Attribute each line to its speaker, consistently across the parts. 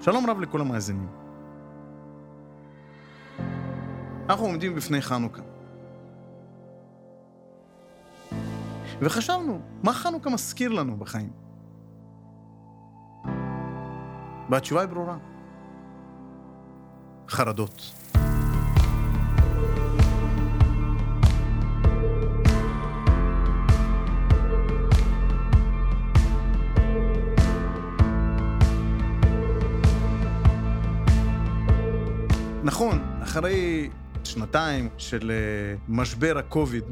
Speaker 1: שלום רב לכל המאזינים. אנחנו עומדים בפני חנוכה. וחשבנו, מה חנוכה מזכיר לנו בחיים? והתשובה היא ברורה. חרדות. נכון, אחרי שנתיים של אה, משבר הקוביד,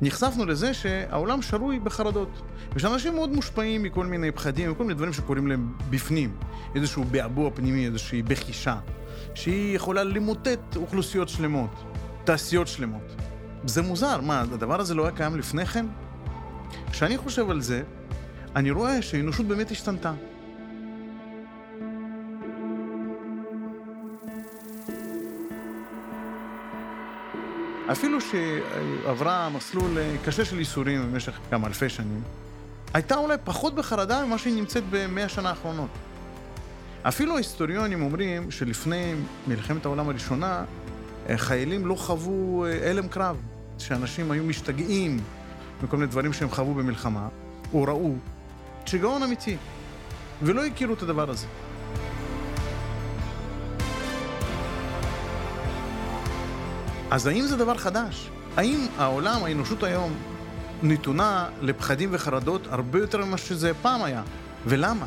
Speaker 1: נחשפנו לזה שהעולם שרוי בחרדות. ושאנשים מאוד מושפעים מכל מיני פחדים, מכל מיני דברים שקורים להם בפנים. איזשהו בעבוע פנימי, איזושהי בחישה, שהיא יכולה למוטט אוכלוסיות שלמות, תעשיות שלמות. זה מוזר, מה, הדבר הזה לא היה קיים לפני כן? כשאני חושב על זה, אני רואה שהאנושות באמת השתנתה. אפילו שעברה מסלול אה, קשה של ייסורים במשך כמה אלפי שנים, הייתה אולי פחות בחרדה ממה שהיא נמצאת במאה השנה האחרונות. אפילו ההיסטוריונים אומרים שלפני מלחמת העולם הראשונה, אה, חיילים לא חוו אה, הלם קרב, שאנשים היו משתגעים מכל מיני דברים שהם חוו במלחמה, או ראו, שיגעון אמיתי, ולא הכירו את הדבר הזה. אז האם זה דבר חדש? האם העולם, האנושות היום, נתונה לפחדים וחרדות הרבה יותר ממה שזה פעם היה? ולמה?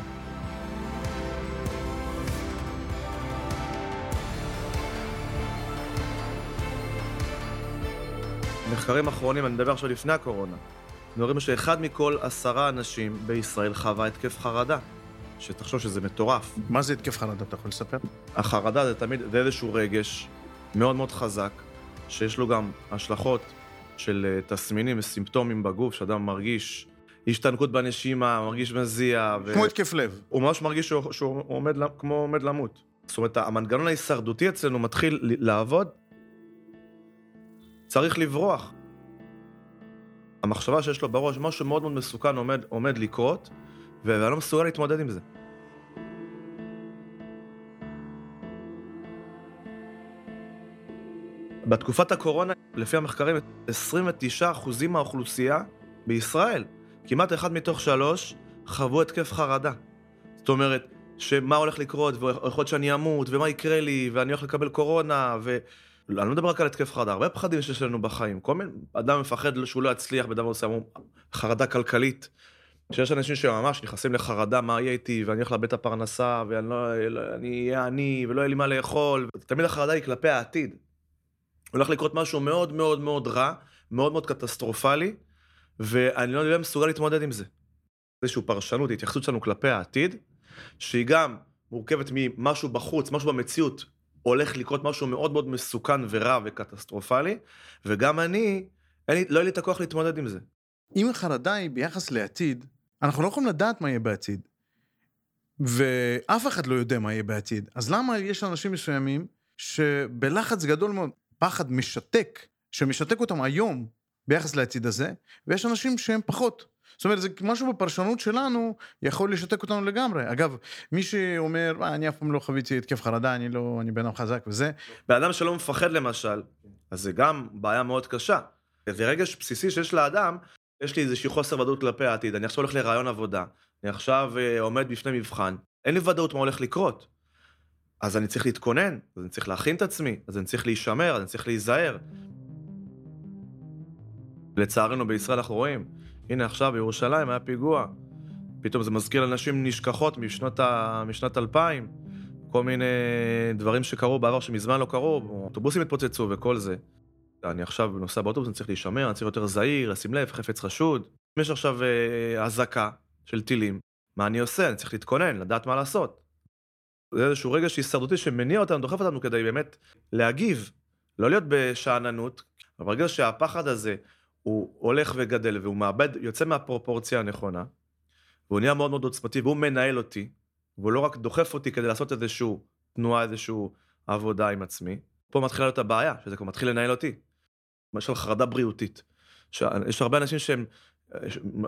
Speaker 2: מחקרים אחרונים, אני מדבר עכשיו לפני הקורונה, אומרים שאחד מכל עשרה אנשים בישראל חווה התקף חרדה. שתחשוב שזה מטורף.
Speaker 1: מה זה התקף חרדה, אתה יכול לספר?
Speaker 2: החרדה זה תמיד, זה איזשהו רגש מאוד מאוד חזק, שיש לו גם השלכות של אה, תסמינים וסימפטומים בגוף, שאדם מרגיש השתנקות בנשימה, מרגיש מזיע.
Speaker 1: ו... כמו התקף לב.
Speaker 2: הוא ממש מרגיש שהוא, שהוא עומד, כמו עומד למות. זאת אומרת, המנגנון ההישרדותי אצלנו מתחיל לעבוד, צריך לברוח. המחשבה שיש לו בראש, משהו מאוד מאוד מסוכן עומד, עומד לקרות, ואני לא מסוגל להתמודד עם זה. בתקופת הקורונה, לפי המחקרים, 29% מהאוכלוסייה בישראל, כמעט אחד מתוך שלוש, חוו התקף חרדה. זאת אומרת, שמה הולך לקרות, ויכול להיות שאני אמות, ומה יקרה לי, ואני הולך לקבל קורונה, ו... אני לא מדבר רק על התקף חרדה, הרבה פחדים שיש לנו בחיים. כל מיני, אדם מפחד שהוא לא יצליח בדבר מסוים, חרדה כלכלית. שיש אנשים שממש נכנסים לחרדה, מה יהיה איתי, ואני הולך לאבד את הפרנסה, ואני לא, אהיה עני, ולא יהיה לי מה לאכול. תמיד החרדה היא כלפי העתיד. הולך לקרות משהו מאוד מאוד מאוד רע, מאוד מאוד קטסטרופלי, ואני לא, לא מסוגל להתמודד עם זה. איזושהי פרשנות, התייחסות שלנו כלפי העתיד, שהיא גם מורכבת ממשהו בחוץ, משהו במציאות, הולך לקרות משהו מאוד מאוד מסוכן ורע וקטסטרופלי, וגם אני, אין לי, לא יהיה לי את הכוח להתמודד עם זה.
Speaker 1: אם החרדה היא ביחס לעתיד, אנחנו לא יכולים לדעת מה יהיה בעתיד. ואף אחד לא יודע מה יהיה בעתיד. אז למה יש אנשים מסוימים שבלחץ גדול מאוד, פחד משתק, שמשתק אותם היום ביחס לעתיד הזה, ויש אנשים שהם פחות. זאת אומרת, זה משהו בפרשנות שלנו יכול לשתק אותנו לגמרי. אגב, מי שאומר, אה, אני אף פעם לא חוויתי התקף חרדה, אני לא, אני בן אדם חזק וזה.
Speaker 2: בן אדם שלא מפחד למשל, אז זה גם בעיה מאוד קשה. זה רגש בסיסי שיש לאדם, יש לי איזושהי חוסר ודאות כלפי העתיד, אני עכשיו הולך לרעיון עבודה, אני עכשיו uh, עומד בפני מבחן, אין לי ודאות מה הולך לקרות. אז אני צריך להתכונן, אז אני צריך להכין את עצמי, אז אני צריך להישמר, אז אני צריך להיזהר. לצערנו בישראל אנחנו רואים, הנה עכשיו בירושלים היה פיגוע, פתאום זה מזכיר לנשים נשכחות משנות, ה... משנת 2000, כל מיני דברים שקרו בעבר שמזמן לא קרו, אוטובוסים התפוצצו וכל זה. אני עכשיו נוסע באוטובוס, אני צריך להישמר, אני צריך יותר זהיר, לשים לב, חפץ חשוד. יש עכשיו אה, אזעקה של טילים, מה אני עושה? אני צריך להתכונן, לדעת מה לעשות. זה איזשהו רגע הישרדותי שמניע אותנו, דוחף אותנו כדי באמת להגיב, לא להיות בשאננות, אבל ברגע שהפחד הזה הוא הולך וגדל והוא מאבד, יוצא מהפרופורציה הנכונה, והוא נהיה מאוד מאוד עוצמתי והוא מנהל אותי, והוא לא רק דוחף אותי כדי לעשות איזשהו תנועה, איזשהו עבודה עם עצמי, פה מתחילה להיות הבעיה, שזה כבר מתחיל לנהל אותי. למשל חרדה בריאותית. יש הרבה אנשים שהם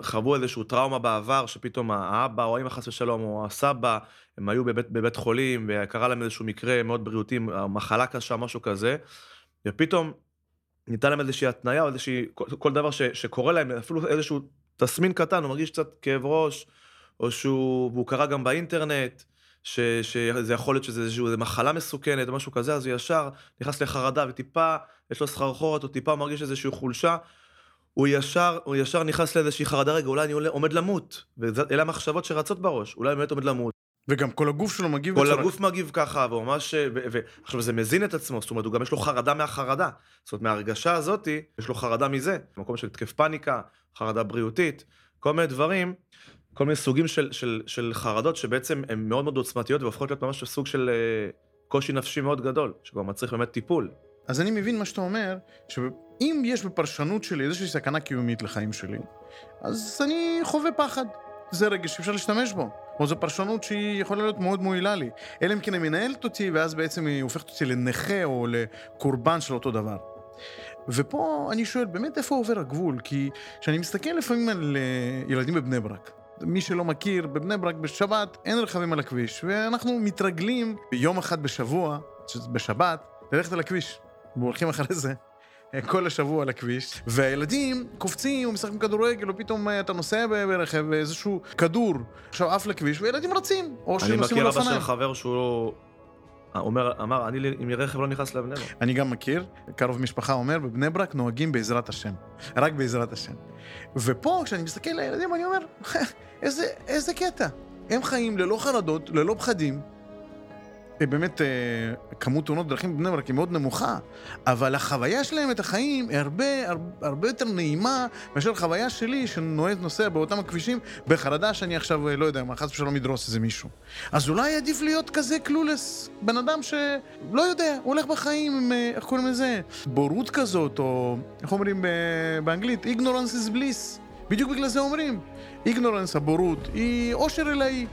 Speaker 2: חוו איזושהי טראומה בעבר, שפתאום האבא או האמא חס ושלום, או הסבא, הם היו בבית, בבית חולים, וקרה להם איזשהו מקרה מאוד בריאותי, מחלה קשה, משהו כזה, ופתאום ניתן להם איזושהי התניה, או איזושהי, כל, כל דבר ש, שקורה להם, אפילו איזשהו תסמין קטן, הוא מרגיש קצת כאב ראש, או שהוא, והוא קרא גם באינטרנט, ש, שזה יכול להיות שזה איזושהי מחלה מסוכנת או משהו כזה, אז הוא ישר נכנס לחרדה וטיפה, יש לו סחרחורת, או טיפה מרגיש איזושהי חולשה, הוא ישר, הוא ישר נכנס לאיזושהי חרדה, רגע, אולי אני עומד למות. ואלה המחשבות שרצות בראש, אולי באמת עומד למות.
Speaker 1: וגם כל הגוף שלו מגיב
Speaker 2: כל בצורה... הגוף מגיב ככה, והוא ממש... ועכשיו, זה מזין את עצמו, זאת אומרת, הוא גם יש לו חרדה מהחרדה. זאת אומרת, מההרגשה הזאתי, יש לו חרדה מזה. מקום של התקף פאניקה, חרדה בריאותית, כל מיני דברים, כל מיני סוגים של, של, של חרדות שבעצם הן מאוד מאוד עוצמתיות והופכות להיות ממש סוג של אה, קושי נפשי מאוד גדול, שכבר מצריך באמת טיפול.
Speaker 1: אז אני מבין מה שאתה אומר, שאם יש בפרשנות שלי איזושהי סכנה קיומית לחיים שלי, אז אני חווה פחד. זה רגש שאפשר להשתמש בו. או זו פרשנות שהיא יכולה להיות מאוד מועילה לי. אלא אם כן היא מנהלת אותי, ואז בעצם היא הופכת אותי לנכה או לקורבן של אותו דבר. ופה אני שואל, באמת איפה עובר הגבול? כי כשאני מסתכל לפעמים על אה, ילדים בבני ברק, מי שלא מכיר, בבני ברק בשבת אין רכבים על הכביש, ואנחנו מתרגלים ביום אחד בשבוע, בשבת, ללכת על הכביש. והולכים אחרי זה כל השבוע על הכביש, והילדים קופצים ומשחקים כדורגל, ופתאום אה, אתה נוסע ברכב ואיזשהו כדור עכשיו עף לכביש, וילדים רצים,
Speaker 2: או שנוסעים על אופניים. אני מכיר אבא של חבר שהוא... אומר, אמר, אני עם רכב לא נכנס לבני ברק.
Speaker 1: אני גם מכיר, קרוב משפחה אומר, בבני ברק נוהגים בעזרת השם. רק בעזרת השם. ופה, כשאני מסתכל על הילדים, אני אומר, איזה, איזה קטע. הם חיים ללא חרדות, ללא פחדים, באמת אה, כמות תאונות דרכים בבני ברק היא מאוד נמוכה, אבל החוויה שלהם את החיים היא הרבה, הרבה, הרבה יותר נעימה מאשר חוויה שלי שנוהג נוסע באותם הכבישים בחרדה שאני עכשיו, אה, לא יודע, מה חס ושלום ידרוס איזה מישהו. אז אולי עדיף להיות כזה קלולס, בן אדם שלא יודע, הוא הולך בחיים עם, אה, איך קוראים לזה, בורות כזאת, או איך אומרים באנגלית, ignorance is bliss. בדיוק בגלל זה אומרים. ignorance, הבורות, היא עושר אלוהי,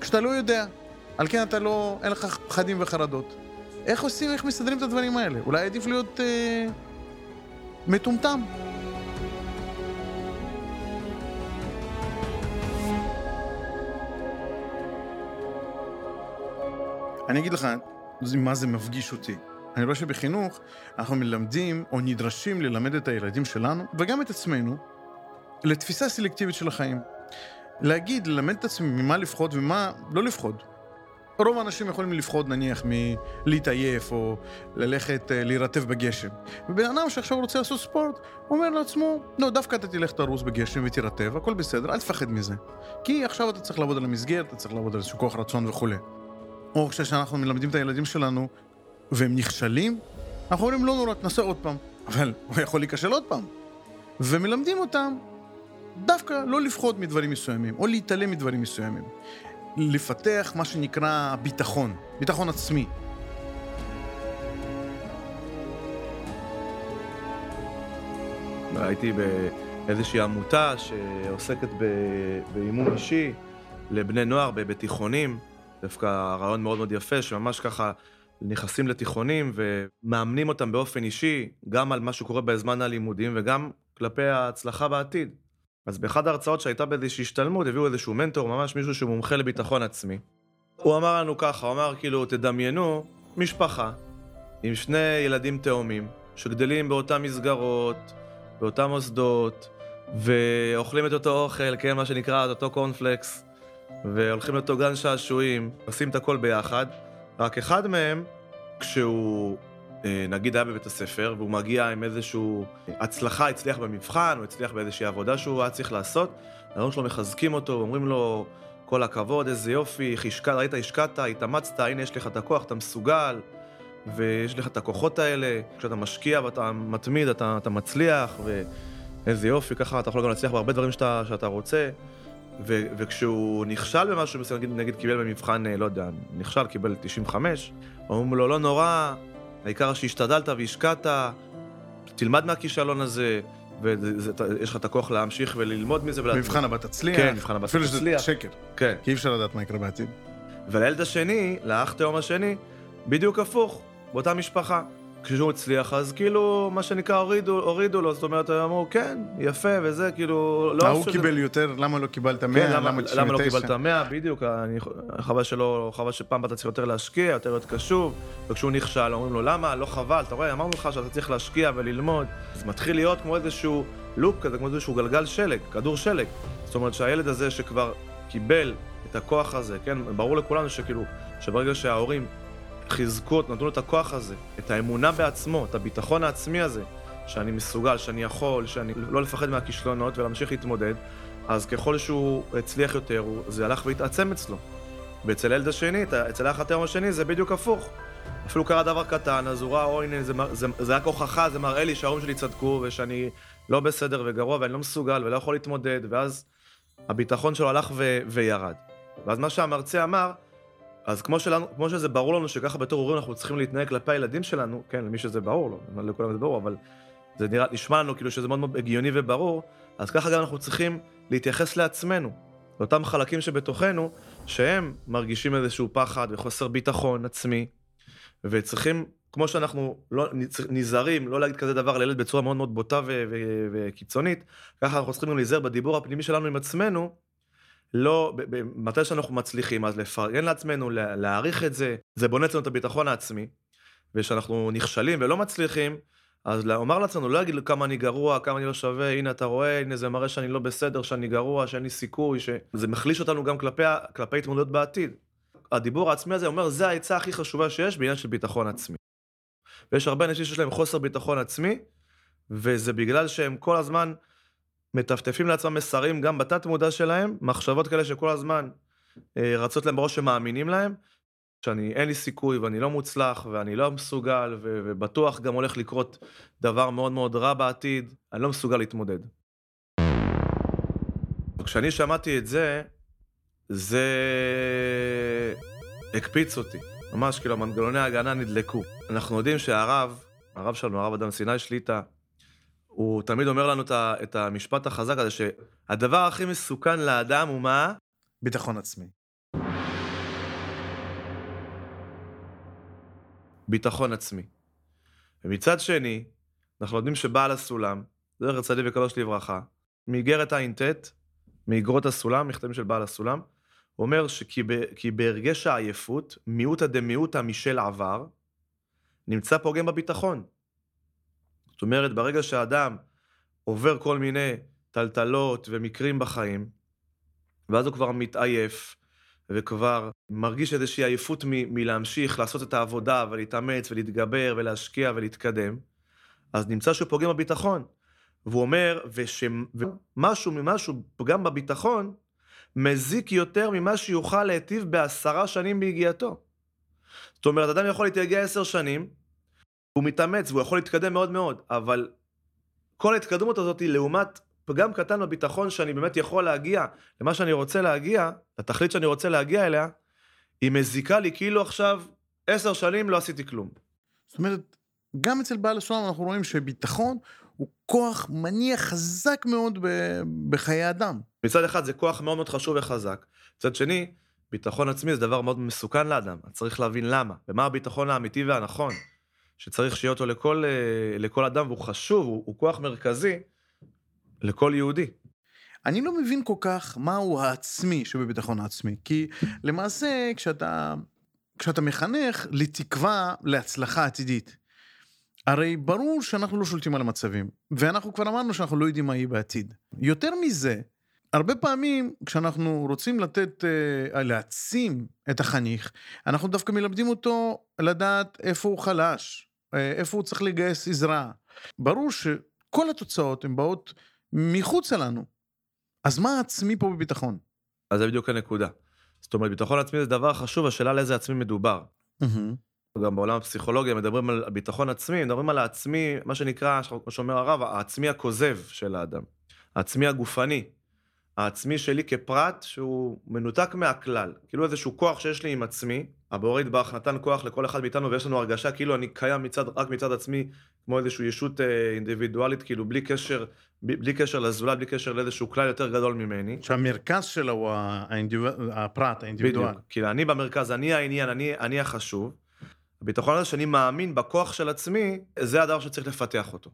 Speaker 1: כשאתה לא יודע. על כן אתה לא, אין לך פחדים וחרדות. איך עושים, איך מסדרים את הדברים האלה? אולי עדיף להיות אה, מטומטם. אני אגיד לך מה זה מפגיש אותי. אני רואה שבחינוך אנחנו מלמדים או נדרשים ללמד את הילדים שלנו, וגם את עצמנו, לתפיסה סלקטיבית של החיים. להגיד, ללמד את עצמי ממה לפחוד ומה לא לפחוד. רוב האנשים יכולים לפחוד נניח מלהתעייף או ללכת אה, להירטב בגשם. ובן אדם שעכשיו רוצה לעשות ספורט, אומר לעצמו, לא, דווקא אתה תלך תרוס בגשם ותירטב, הכל בסדר, אל תפחד מזה. כי עכשיו אתה צריך לעבוד על המסגרת, אתה צריך לעבוד על איזשהו כוח רצון וכולי. או כשאנחנו מלמדים את הילדים שלנו והם נכשלים, אנחנו אומרים, לא נורא, תנסה עוד פעם. אבל הוא יכול להיכשל עוד פעם. ומלמדים אותם דווקא לא לפחוד מדברים מסוימים, או להתעלם מדברים מסוימים. לפתח מה שנקרא ביטחון, ביטחון עצמי.
Speaker 2: הייתי באיזושהי עמותה שעוסקת באימון אישי לבני נוער בתיכונים, דווקא רעיון מאוד מאוד יפה, שממש ככה נכנסים לתיכונים ומאמנים אותם באופן אישי, גם על מה שקורה בזמן הלימודים וגם כלפי ההצלחה בעתיד. אז באחד ההרצאות שהייתה באיזושהי השתלמות, הביאו איזשהו מנטור, ממש מישהו שהוא מומחה לביטחון עצמי. הוא אמר לנו ככה, הוא אמר כאילו, תדמיינו משפחה עם שני ילדים תאומים, שגדלים באותן מסגרות, באותם מוסדות, ואוכלים את אותו אוכל, כן, מה שנקרא, את אותו קורנפלקס, והולכים לאותו גן שעשועים, עושים את הכל ביחד, רק אחד מהם, כשהוא נגיד היה בבית הספר, והוא מגיע עם איזושהי הצלחה, הצליח במבחן, או הצליח באיזושהי עבודה שהוא היה צריך לעשות, ההורים שלו מחזקים אותו, ואומרים לו, כל הכבוד, איזה יופי, השקעת, ראית, השקעת, התאמצת, הנה יש לך את הכוח, אתה מסוגל, ויש לך את הכוחות האלה, כשאתה משקיע ואתה מתמיד, אתה, אתה מצליח, ואיזה יופי, ככה אתה יכול גם להצליח בהרבה דברים שאתה, שאתה רוצה. ו- וכשהוא נכשל במשהו מסוים, נגיד, נגיד קיבל במבחן, אה, לא יודע, נכשל, קיבל 95, אומרים לו, לא נורא, העיקר שהשתדלת והשקעת, תלמד מהכישלון הזה, ויש לך את הכוח להמשיך וללמוד מזה.
Speaker 1: מבחן הבא תצליח.
Speaker 2: כן, מבחן הבא תצליח.
Speaker 1: אפילו שזה שקר.
Speaker 2: כן.
Speaker 1: כי אי אפשר לדעת מה יקרה בעתיד.
Speaker 2: ולילד השני, לאח תאום השני, בדיוק הפוך, באותה משפחה. כשהוא הצליח, אז כאילו, מה שנקרא, הורידו, הורידו לו, זאת אומרת, אמרו, כן, יפה, וזה, כאילו,
Speaker 1: לא... ההוא קיבל יותר, למה לא קיבלת 100,
Speaker 2: כן, למה,
Speaker 1: למה 99?
Speaker 2: למה לא קיבלת 100, בדיוק, אני, חבל שלא, חבל שפעם אתה צריך יותר להשקיע, יותר להיות קשוב, וכשהוא נכשל, אומרים לו, למה? לא חבל, אתה רואה, אמרנו לך שאתה צריך להשקיע וללמוד. אז מתחיל להיות כמו איזשהו לופ כזה, כמו איזשהו גלגל שלג, כדור שלג. זאת אומרת שהילד הזה שכבר קיבל את הכוח הזה, כן, ברור לכולנו שכאילו, שברגע שההורים חיזקו, נתנו לו את הכוח הזה, את האמונה בעצמו, את הביטחון העצמי הזה, שאני מסוגל, שאני יכול, שאני לא לפחד מהכישלונות ולהמשיך להתמודד, אז ככל שהוא הצליח יותר, זה הלך והתעצם אצלו. ואצל הילד השני, אצל האח התאום השני, זה בדיוק הפוך. אפילו קרה דבר קטן, אז הוא ראה, אוי, הנה, זה, זה, זה רק הוכחה, זה מראה לי שההורים שלי צדקו, ושאני לא בסדר וגרוע, ואני לא מסוגל ולא יכול להתמודד, ואז הביטחון שלו הלך ו, וירד. ואז מה שהמרצה אמר, אז כמו, שלנו, כמו שזה ברור לנו שככה בתור הורים אנחנו צריכים להתנהג כלפי הילדים שלנו, כן, למי שזה ברור לו, לא לכולם זה ברור, אבל זה נראה, נשמע לנו כאילו שזה מאוד מאוד הגיוני וברור, אז ככה גם אנחנו צריכים להתייחס לעצמנו, לאותם חלקים שבתוכנו, שהם מרגישים איזשהו פחד וחוסר ביטחון עצמי, וצריכים, כמו שאנחנו לא, נזהרים לא להגיד כזה דבר לילד בצורה מאוד מאוד בוטה וקיצונית, ככה אנחנו צריכים להיזהר בדיבור הפנימי שלנו עם עצמנו, לא, מתי שאנחנו מצליחים, אז לפרגן לעצמנו, להעריך את זה, זה בונה אצלנו את הביטחון העצמי, וכשאנחנו נכשלים ולא מצליחים, אז לומר לעצמנו, לא להגיד כמה אני גרוע, כמה אני לא שווה, הנה אתה רואה, הנה זה מראה שאני לא בסדר, שאני גרוע, שאין לי סיכוי, שזה מחליש אותנו גם כלפי, כלפי התמודדות בעתיד. הדיבור העצמי הזה אומר, זה העצה הכי חשובה שיש בעניין של ביטחון עצמי. ויש הרבה אנשים שיש להם חוסר ביטחון עצמי, וזה בגלל שהם כל הזמן מטפטפים לעצמם מסרים גם בתת מודע שלהם, מחשבות כאלה שכל הזמן אה, רצות להם בראש שמאמינים להם, שאני אין לי סיכוי ואני לא מוצלח ואני לא מסוגל ו- ובטוח גם הולך לקרות דבר מאוד מאוד רע בעתיד, אני לא מסוגל להתמודד. כשאני שמעתי את זה, זה הקפיץ אותי. ממש כאילו מנגנוני ההגנה נדלקו. אנחנו יודעים שהרב, הרב שלנו, הרב אדם סיני שליטה, הוא תמיד אומר לנו את המשפט החזק הזה, שהדבר הכי מסוכן לאדם הוא מה?
Speaker 1: ביטחון עצמי.
Speaker 2: ביטחון עצמי. ומצד שני, אנחנו יודעים שבעל הסולם, זכר צדיק וקדוש לברכה, מאיגרת ע"ט, מאיגרות הסולם, מכתבים של בעל הסולם, הוא אומר שכי בהרגש העייפות, מיעוטא דמיעוטא משל עבר, נמצא פוגם בביטחון. אומרת, ברגע שאדם עובר כל מיני טלטלות ומקרים בחיים, ואז הוא כבר מתעייף, וכבר מרגיש איזושהי עייפות מ- מלהמשיך לעשות את העבודה ולהתאמץ ולהתגבר ולהשקיע ולהתקדם, אז נמצא שהוא פוגם בביטחון. והוא אומר, ושמשהו ממשהו פגם בביטחון, מזיק יותר ממה שיוכל להיטיב בעשרה שנים ביגיעתו. זאת אומרת, אדם יכול להתייגע עשר שנים, הוא מתאמץ והוא יכול להתקדם מאוד מאוד, אבל כל ההתקדמות הזאת היא לעומת פגם קטן בביטחון שאני באמת יכול להגיע למה שאני רוצה להגיע, לתכלית שאני רוצה להגיע אליה, היא מזיקה לי כאילו עכשיו עשר שנים לא עשיתי כלום.
Speaker 1: זאת אומרת, גם אצל בעל הסולם אנחנו רואים שביטחון הוא כוח מניע חזק מאוד בחיי אדם.
Speaker 2: מצד אחד זה כוח מאוד מאוד חשוב וחזק. מצד שני, ביטחון עצמי זה דבר מאוד מסוכן לאדם, צריך להבין למה, ומה הביטחון האמיתי והנכון. שצריך שיהיה אותו לכל, אה, לכל אדם, והוא חשוב, הוא, הוא כוח מרכזי לכל יהודי.
Speaker 1: אני לא מבין כל כך מהו העצמי שבביטחון העצמי, כי למעשה כשאתה, כשאתה מחנך לתקווה להצלחה עתידית, הרי ברור שאנחנו לא שולטים על המצבים, ואנחנו כבר אמרנו שאנחנו לא יודעים מה יהיה בעתיד. יותר מזה, הרבה פעמים כשאנחנו רוצים לתת, uh, להעצים את החניך, אנחנו דווקא מלמדים אותו לדעת איפה הוא חלש, uh, איפה הוא צריך לגייס עזרה. ברור שכל התוצאות הן באות מחוצה לנו. אז מה העצמי פה בביטחון?
Speaker 2: אז זה בדיוק הנקודה. זאת אומרת, ביטחון עצמי זה דבר חשוב, השאלה על איזה עצמי מדובר. Mm-hmm. גם בעולם הפסיכולוגיה מדברים על ביטחון עצמי, מדברים על העצמי, מה שנקרא, כמו שאומר הרב, העצמי הכוזב של האדם. העצמי הגופני. העצמי שלי כפרט שהוא מנותק מהכלל. כאילו איזשהו כוח שיש לי עם עצמי, הבורא יתברך נתן כוח לכל אחד מאיתנו ויש לנו הרגשה כאילו אני קיים מצד, רק מצד עצמי, כמו איזושהי ישות אה, אינדיבידואלית, כאילו בלי קשר, בלי קשר לזולת, בלי קשר לאיזשהו כלל יותר גדול ממני.
Speaker 1: שהמרכז שלו הוא האינדיב... הפרט, האינדיבידואל.
Speaker 2: בדיוק, כאילו אני במרכז, אני העניין, אני, אני החשוב. הביטחון הזה שאני מאמין בכוח של עצמי, זה הדבר שצריך לפתח אותו.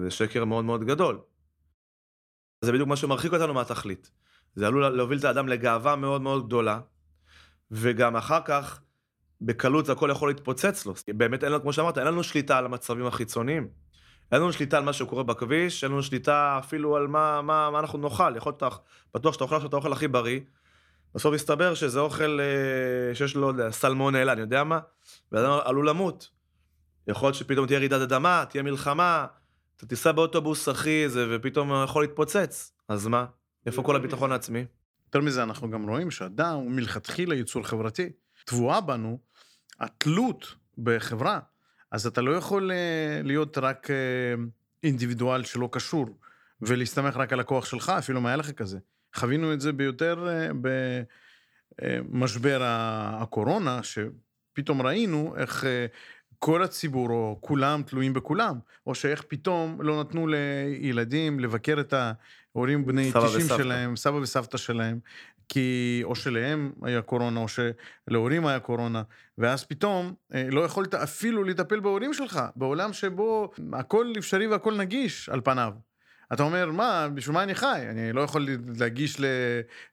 Speaker 2: זה שקר מאוד מאוד גדול. זה בדיוק מה שמרחיק אותנו מהתכלית. זה עלול להוביל את האדם לגאווה מאוד מאוד גדולה, וגם אחר כך, בקלות הכל יכול להתפוצץ לו. באמת אין לנו, כמו שאמרת, אין לנו שליטה על המצבים החיצוניים. אין לנו שליטה על מה שקורה בכביש, אין לנו שליטה אפילו על מה, מה, מה אנחנו נאכל. יכול להיות, בטוח שאתה אוכל עכשיו את האוכל הכי בריא, בסוף יסתבר שזה אוכל אה, שיש לו, לא סלמונלה, אני יודע מה, ואדם עלול למות. יכול להיות שפתאום תהיה רעידת אדמה, תהיה מלחמה, אתה תיסע באוטובוס הכי זה, ופתאום יכול להתפוצץ. אז מה? איפה כל הביטחון העצמי?
Speaker 1: יותר מזה, אנחנו גם רואים שאדם הוא מלכתחילה יצור חברתי. טבועה בנו התלות בחברה. אז אתה לא יכול אה, להיות רק אה, אינדיבידואל שלא קשור, ולהסתמך רק על הכוח שלך, אפילו מה היה לך כזה. חווינו את זה ביותר אה, במשבר הקורונה, שפתאום ראינו איך כל הציבור, או כולם, תלויים בכולם, או שאיך פתאום לא נתנו לילדים לבקר את ההורים בני 90 וסבתא. שלהם, סבא וסבתא שלהם, כי או שלהם היה קורונה, או שלהורים היה קורונה, ואז פתאום אה, לא יכולת אפילו לטפל בהורים שלך, בעולם שבו הכל אפשרי והכל נגיש על פניו. אתה אומר, מה, בשביל מה אני חי? אני לא יכול להגיש ל,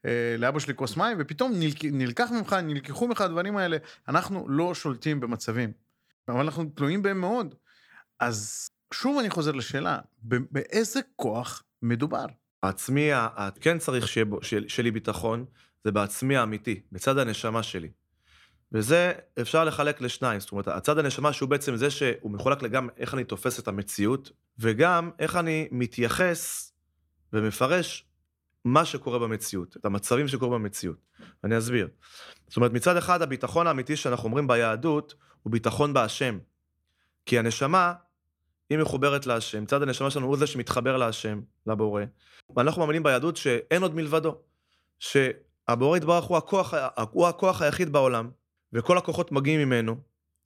Speaker 1: אה, לאבא שלי כוס מים, ופתאום נלק, נלקח ממך, נלקחו ממך הדברים האלה. אנחנו לא שולטים במצבים, אבל אנחנו תלויים בהם מאוד. אז שוב אני חוזר לשאלה, באיזה כוח מדובר?
Speaker 2: העצמי, כן צריך שיהיה בו, שיהיה לי ביטחון, זה בעצמי האמיתי, בצד הנשמה שלי. וזה אפשר לחלק לשניים, זאת אומרת, הצד הנשמה שהוא בעצם זה שהוא מחולק לגם איך אני תופס את המציאות, וגם איך אני מתייחס ומפרש מה שקורה במציאות, את המצבים שקורים במציאות. ואני אסביר. זאת אומרת, מצד אחד, הביטחון האמיתי שאנחנו אומרים ביהדות, הוא ביטחון בהשם. כי הנשמה, היא מחוברת להשם. מצד הנשמה שלנו הוא זה שמתחבר להשם, לבורא. ואנחנו מאמינים ביהדות שאין עוד מלבדו. שהבורא יתברך הוא הכוח, הוא הכוח היחיד בעולם, וכל הכוחות מגיעים ממנו,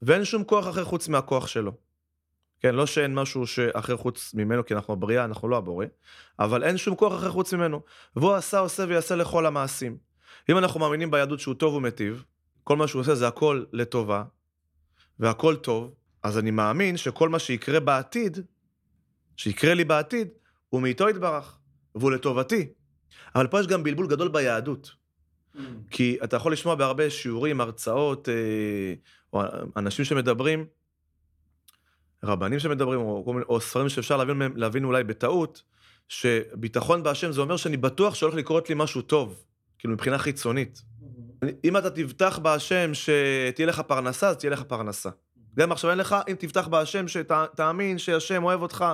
Speaker 2: ואין שום כוח אחר חוץ מהכוח שלו. כן, לא שאין משהו אחר חוץ ממנו, כי אנחנו הבריאה, אנחנו לא הבורא, אבל אין שום כוח אחר חוץ ממנו. והוא עשה, עושה ויעשה לכל המעשים. אם אנחנו מאמינים ביהדות שהוא טוב ומטיב, כל מה שהוא עושה זה הכל לטובה, והכל טוב, אז אני מאמין שכל מה שיקרה בעתיד, שיקרה לי בעתיד, הוא מאיתו יתברך, והוא לטובתי. אבל פה יש גם בלבול גדול ביהדות. Mm. כי אתה יכול לשמוע בהרבה שיעורים, הרצאות, אה, או אנשים שמדברים, רבנים שמדברים, או, או ספרים שאפשר להבין, להבין אולי בטעות, שביטחון בהשם זה אומר שאני בטוח שהולך לקרות לי משהו טוב, כאילו מבחינה חיצונית. Mm-hmm. אם אתה תבטח בהשם שתהיה לך פרנסה, אז תהיה לך פרנסה. גם עכשיו אין לך, אם תבטח בהשם שתאמין שהשם אוהב אותך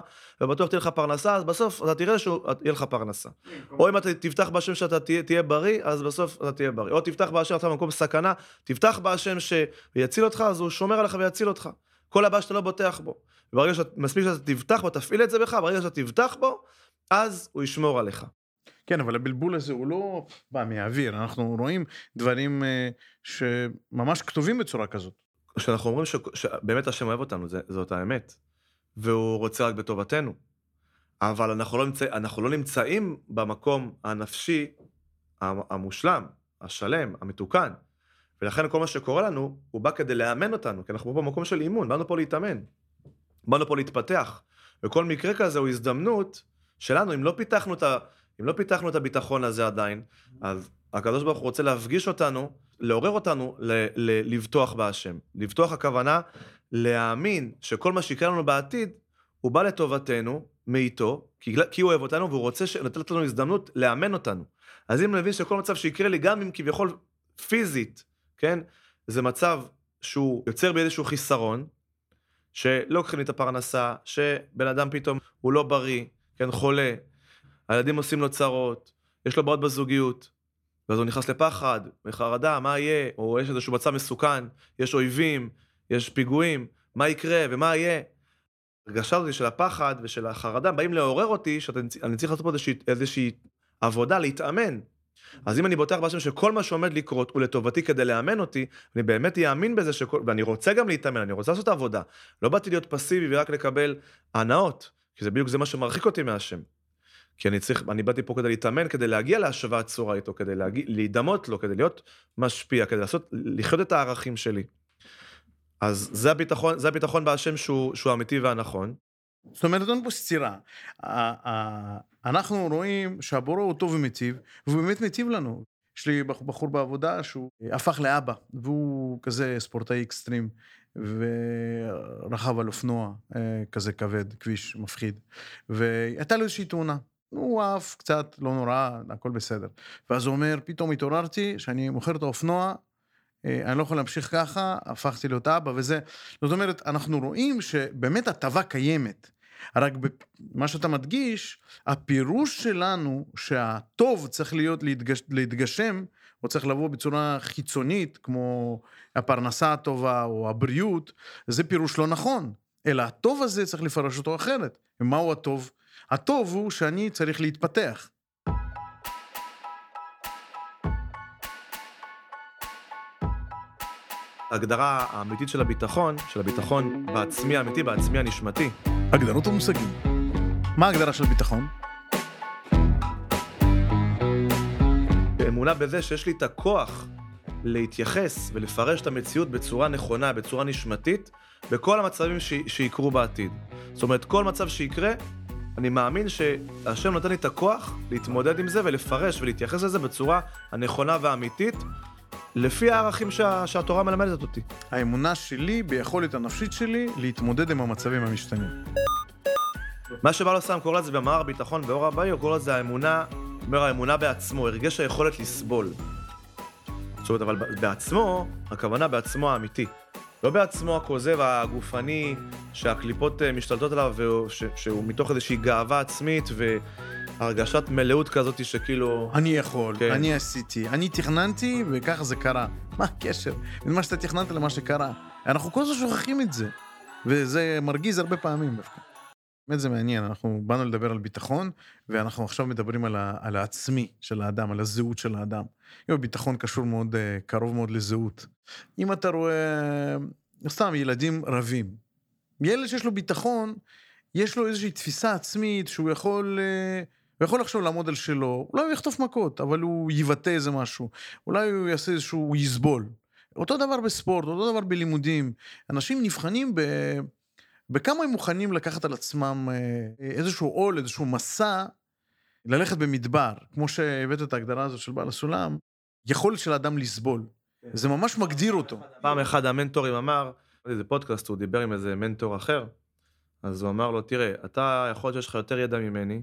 Speaker 2: ובטוח תהיה לך פרנסה, אז בסוף אתה תראה שיהיה לך פרנסה. או אם אתה תבטח בהשם שאתה תהיה, תהיה בריא, אז בסוף אתה תהיה בריא. או תבטח בהשם אתה במקום סכנה, תבטח בהשם שיציל אותך, אז הוא שומר עליך ויציל אותך. כל הבא שאתה לא בוטח בו. וברגע שמספיק שאתה תבטח בו, תפעיל את זה בך, ברגע שאתה תבטח בו, אז הוא ישמור עליך.
Speaker 1: כן, אבל הבלבול הזה הוא לא בא מהאוויר, אנחנו רואים דברים uh, שממש כתובים בצורה כזאת.
Speaker 2: כשאנחנו אומרים. שבאמת השם אוהב אותנו, זאת האמת. והוא רוצה רק בטובתנו. אבל אנחנו לא, נמצא, אנחנו לא נמצאים במקום הנפשי המושלם, השלם, המתוקן. ולכן כל מה שקורה לנו, הוא בא כדי לאמן אותנו, כי אנחנו פה במקום של אימון, באנו פה להתאמן. באנו פה להתפתח. וכל מקרה כזה הוא הזדמנות שלנו, אם לא פיתחנו את, ה... אם לא פיתחנו את הביטחון הזה עדיין, אז הקדוש ברוך הוא רוצה להפגיש אותנו לעורר אותנו ל- ל- לבטוח בהשם. לבטוח הכוונה להאמין שכל מה שיקרה לנו בעתיד, הוא בא לטובתנו, מאיתו, כי, כי הוא אוהב אותנו והוא רוצה לתת לנו הזדמנות לאמן אותנו. אז אם נבין שכל מצב שיקרה לי, גם אם כביכול פיזית, כן, זה מצב שהוא יוצר בי איזשהו חיסרון, שלא לוקחים לי את הפרנסה, שבן אדם פתאום הוא לא בריא, כן, חולה, הילדים עושים לו צרות, יש לו בעיות בזוגיות, ואז הוא נכנס לפחד, לחרדה, מה יהיה, או יש איזשהו מצב מסוכן, יש אויבים, יש פיגועים, מה יקרה ומה יהיה. הרגשה הזאת של הפחד ושל החרדה באים לעורר אותי שאני צריך לעשות פה איזושהי, איזושהי עבודה, להתאמן. אז אם אני בוטח בהשם שכל מה שעומד לקרות הוא לטובתי כדי לאמן אותי, אני באמת אאמין בזה שכל... ואני רוצה גם להתאמן, אני רוצה לעשות עבודה. לא באתי להיות פסיבי ורק לקבל הנאות, כי זה בדיוק זה מה שמרחיק אותי מהשם. כי אני צריך, אני באתי פה כדי להתאמן, כדי להגיע להשוואת צורה איתו, כדי להגיע, להידמות לו, כדי להיות משפיע, כדי לעשות, לחיות את הערכים שלי. אז זה הביטחון, זה הביטחון בהשם שהוא, שהוא אמיתי והנכון.
Speaker 1: זאת אומרת, אין פה סתירה. אנחנו רואים שהבורא הוא טוב ומיטיב, והוא באמת מיטיב לנו. יש לי בחור בעבודה שהוא הפך לאבא, והוא כזה ספורטאי אקסטרים, ורכב על אופנוע אה, כזה כבד, כביש מפחיד, והייתה לו איזושהי תאונה. הוא עף קצת, לא נורא, הכל בסדר. ואז הוא אומר, פתאום התעוררתי, שאני מוכר את האופנוע, אה, אני לא יכול להמשיך ככה, הפכתי להיות אבא וזה. זאת אומרת, אנחנו רואים שבאמת הטבה קיימת. רק מה שאתה מדגיש, הפירוש שלנו שהטוב צריך להיות להתגש, להתגשם, או צריך לבוא בצורה חיצונית, כמו הפרנסה הטובה או הבריאות, זה פירוש לא נכון. אלא הטוב הזה צריך לפרש אותו אחרת. ומהו הטוב? הטוב הוא שאני צריך להתפתח.
Speaker 2: ההגדרה האמיתית של הביטחון, של הביטחון בעצמי האמיתי, בעצמי הנשמתי.
Speaker 1: הגדרות ומושגים. מה ההגדרה של ביטחון?
Speaker 2: אמונה בזה שיש לי את הכוח להתייחס ולפרש את המציאות בצורה נכונה, בצורה נשמתית, בכל המצבים ש... שיקרו בעתיד. זאת אומרת, כל מצב שיקרה, אני מאמין שהשם נותן לי את הכוח להתמודד עם זה ולפרש ולהתייחס לזה בצורה הנכונה והאמיתית, לפי הערכים שה, שהתורה מלמדת אותי.
Speaker 1: האמונה שלי ביכולת הנפשית שלי להתמודד עם המצבים המשתנים.
Speaker 2: מה שבעל הסם קורא לזה במאמר ביטחון באור הבאי, הוא קורא לזה האמונה, אומר האמונה בעצמו, הרגש היכולת לסבול. זאת אומרת, אבל בעצמו, הכוונה בעצמו האמיתי. לא בעצמו הכוזב הגופני, שהקליפות אה, משתלטות עליו, שהוא מתוך איזושהי גאווה עצמית, ו... הרגשת מלאות כזאת שכאילו...
Speaker 1: אני יכול, כן. אני עשיתי, אני תכננתי וככה זה קרה. מה הקשר בין מה שאתה תכננת למה שקרה? אנחנו כל הזמן שוכחים את זה, וזה מרגיז הרבה פעמים דווקא. באמת זה מעניין, אנחנו באנו לדבר על ביטחון, ואנחנו עכשיו מדברים על, ה, על העצמי של האדם, על הזהות של האדם. אם הביטחון קשור מאוד, אה, קרוב מאוד לזהות. אם אתה רואה, סתם, ילדים רבים. ילד שיש לו ביטחון, יש לו איזושהי תפיסה עצמית שהוא יכול... אה, הוא יכול עכשיו לעמוד על שלו, אולי הוא יחטוף מכות, אבל הוא יבטא איזה משהו. אולי הוא יעשה איזשהו, הוא יסבול. אותו דבר בספורט, אותו דבר בלימודים. אנשים נבחנים ב... בכמה הם מוכנים לקחת על עצמם אה, איזשהו עול, איזשהו מסע, ללכת במדבר, כמו שהבאת את ההגדרה הזאת של בעל הסולם, יכולת של האדם לסבול. כן. זה ממש מגדיר אותו.
Speaker 2: פעם אחד המנטורים אמר, איזה פודקאסט, הוא דיבר עם איזה מנטור אחר, אז הוא אמר לו, תראה, אתה יכול להיות שיש לך יותר ידע ממני,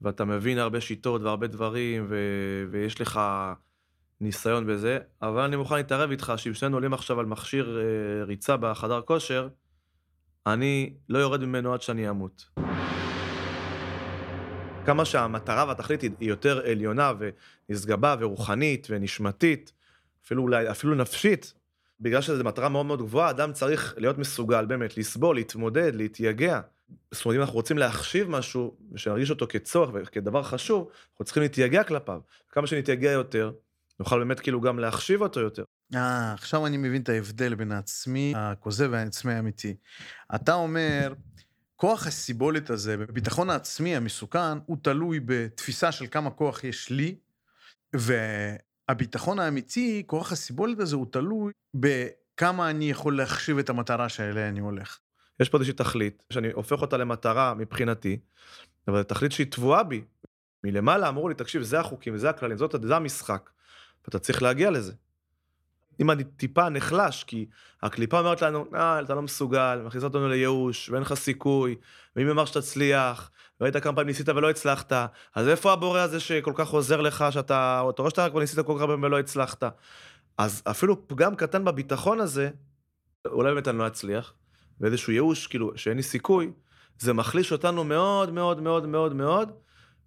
Speaker 2: ואתה מבין הרבה שיטות והרבה דברים, ו... ויש לך ניסיון בזה, אבל אני מוכן להתערב איתך שאם שנינו עולים עכשיו על מכשיר אה, ריצה בחדר כושר, אני לא יורד ממנו עד שאני אמות. כמה שהמטרה והתכלית היא יותר עליונה ונשגבה ורוחנית ונשמתית, אפילו אולי, אפילו נפשית, בגלל שזו מטרה מאוד מאוד גבוהה, אדם צריך להיות מסוגל באמת לסבול, להתמודד, להתייגע. זאת אומרת, אם אנחנו רוצים להחשיב משהו, ושנרגיש אותו כצורך וכדבר חשוב, אנחנו צריכים להתייגע כלפיו. כמה שנתייגע יותר, נוכל באמת כאילו גם להחשיב אותו יותר.
Speaker 1: אה, עכשיו אני מבין את ההבדל בין העצמי הכוזב והעצמי האמיתי. אתה אומר, כוח הסיבולת הזה, בביטחון העצמי המסוכן, הוא תלוי בתפיסה של כמה כוח יש לי, והביטחון האמיתי, כוח הסיבולת הזה, הוא תלוי בכמה אני יכול להחשיב את המטרה שאליה אני הולך.
Speaker 2: יש פה איזושהי תכלית, שאני הופך אותה למטרה מבחינתי, אבל זו תכלית שהיא טבועה בי. מלמעלה אמרו לי, תקשיב, זה החוקים, זה הכללים, זאת, זה המשחק. ואתה צריך להגיע לזה. אם אני טיפה נחלש, כי הקליפה אומרת לנו, אה, אתה לא מסוגל, מכניסה אותנו לייאוש, ואין לך סיכוי, ואם אמר שתצליח, ראית כמה פעמים ניסית ולא הצלחת, אז איפה הבורא הזה שכל כך עוזר לך, שאתה, אתה רואה שאתה כבר ניסית כל כך הרבה ולא הצלחת. אז אפילו פגם קטן בביטחון הזה, אולי באמת אני לא אצליח, ואיזשהו ייאוש, כאילו, שאין לי סיכוי, זה מחליש אותנו מאוד מאוד מאוד מאוד מאוד,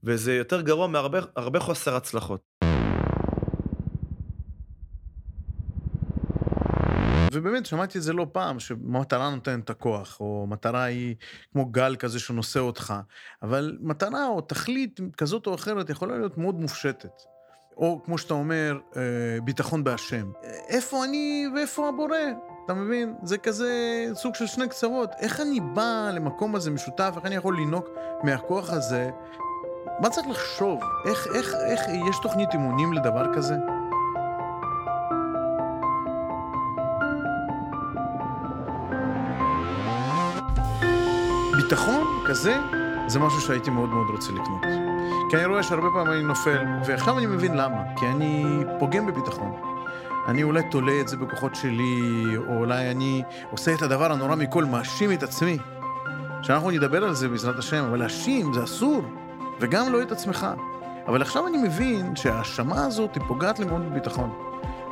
Speaker 2: וזה יותר גרוע מהרבה חוסר הצלחות.
Speaker 1: ובאמת, שמעתי את זה לא פעם, שמטרה נותנת את הכוח, או מטרה היא כמו גל כזה שנושא אותך, אבל מטרה או תכלית כזאת או אחרת יכולה להיות מאוד מופשטת. או כמו שאתה אומר, אה, ביטחון בהשם. איפה אני ואיפה הבורא? אתה מבין? זה כזה סוג של שני קצוות. איך אני בא למקום הזה משותף, איך אני יכול לנהוג מהכוח הזה? מה צריך לחשוב? איך, איך, איך, יש תוכנית אימונים לדבר כזה? ביטחון כזה, זה משהו שהייתי מאוד מאוד רוצה לקנות. כי אני רואה שהרבה פעמים אני נופל, ועכשיו אני מבין למה. כי אני פוגם בביטחון. אני אולי תולה את זה בכוחות שלי, או אולי אני עושה את הדבר הנורא מכל, מאשים את עצמי. שאנחנו נדבר על זה בעזרת השם, אבל להאשים זה אסור, וגם לא את עצמך. אבל עכשיו אני מבין שההאשמה הזאת היא פוגעת לי מאוד בביטחון.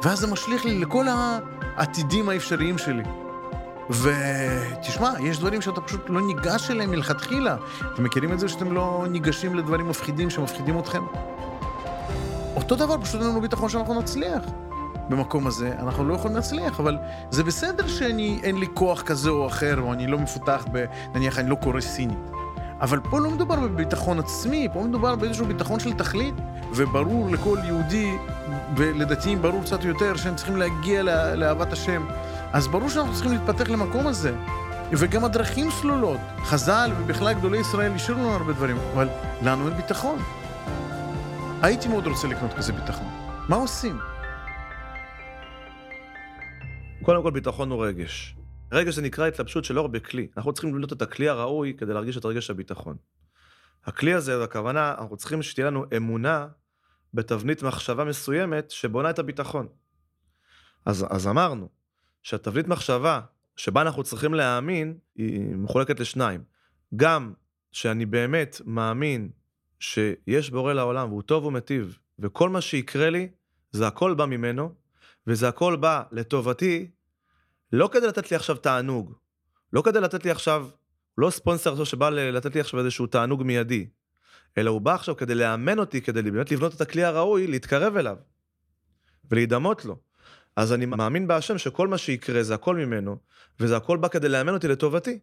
Speaker 1: ואז זה משליך לי לכל העתידים האפשריים שלי. ותשמע, יש דברים שאתה פשוט לא ניגש אליהם מלכתחילה. אתם מכירים את זה שאתם לא ניגשים לדברים מפחידים שמפחידים אתכם? אותו דבר, פשוט אין לנו ביטחון שאנחנו נצליח. במקום הזה, אנחנו לא יכולים להצליח, אבל זה בסדר שאני, אין לי כוח כזה או אחר, או אני לא מפותח ב... נניח, אני לא קורא סינית. אבל פה לא מדובר בביטחון עצמי, פה מדובר באיזשהו ביטחון של תכלית, וברור לכל יהודי, ולדתיים ברור קצת יותר, שהם צריכים להגיע לאהבת השם. אז ברור שאנחנו צריכים להתפתח למקום הזה. וגם הדרכים סלולות. חז"ל ובכלל גדולי ישראל השאירו לנו הרבה דברים, אבל לנו אין ביטחון. הייתי מאוד רוצה לקנות כזה ביטחון. מה עושים?
Speaker 2: קודם כל, ביטחון הוא רגש. רגש זה נקרא התלבשות של אור בכלי. אנחנו צריכים לבנות את הכלי הראוי כדי להרגיש את רגש הביטחון. הכלי הזה, הכוונה, אנחנו צריכים שתהיה לנו אמונה בתבנית מחשבה מסוימת שבונה את הביטחון. אז, אז אמרנו שהתבנית מחשבה שבה אנחנו צריכים להאמין, היא מחולקת לשניים. גם שאני באמת מאמין שיש בורא לעולם והוא טוב ומטיב, וכל מה שיקרה לי, זה הכל בא ממנו, וזה הכל בא לטובתי, לא כדי לתת לי עכשיו תענוג, לא כדי לתת לי עכשיו, לא ספונסר שבא לתת לי עכשיו איזשהו תענוג מיידי, אלא הוא בא עכשיו כדי לאמן אותי, כדי באמת לבנות את הכלי הראוי, להתקרב אליו, ולהידמות לו. אז אני מאמין בהשם שכל מה שיקרה זה הכל ממנו, וזה הכל בא כדי לאמן אותי לטובתי.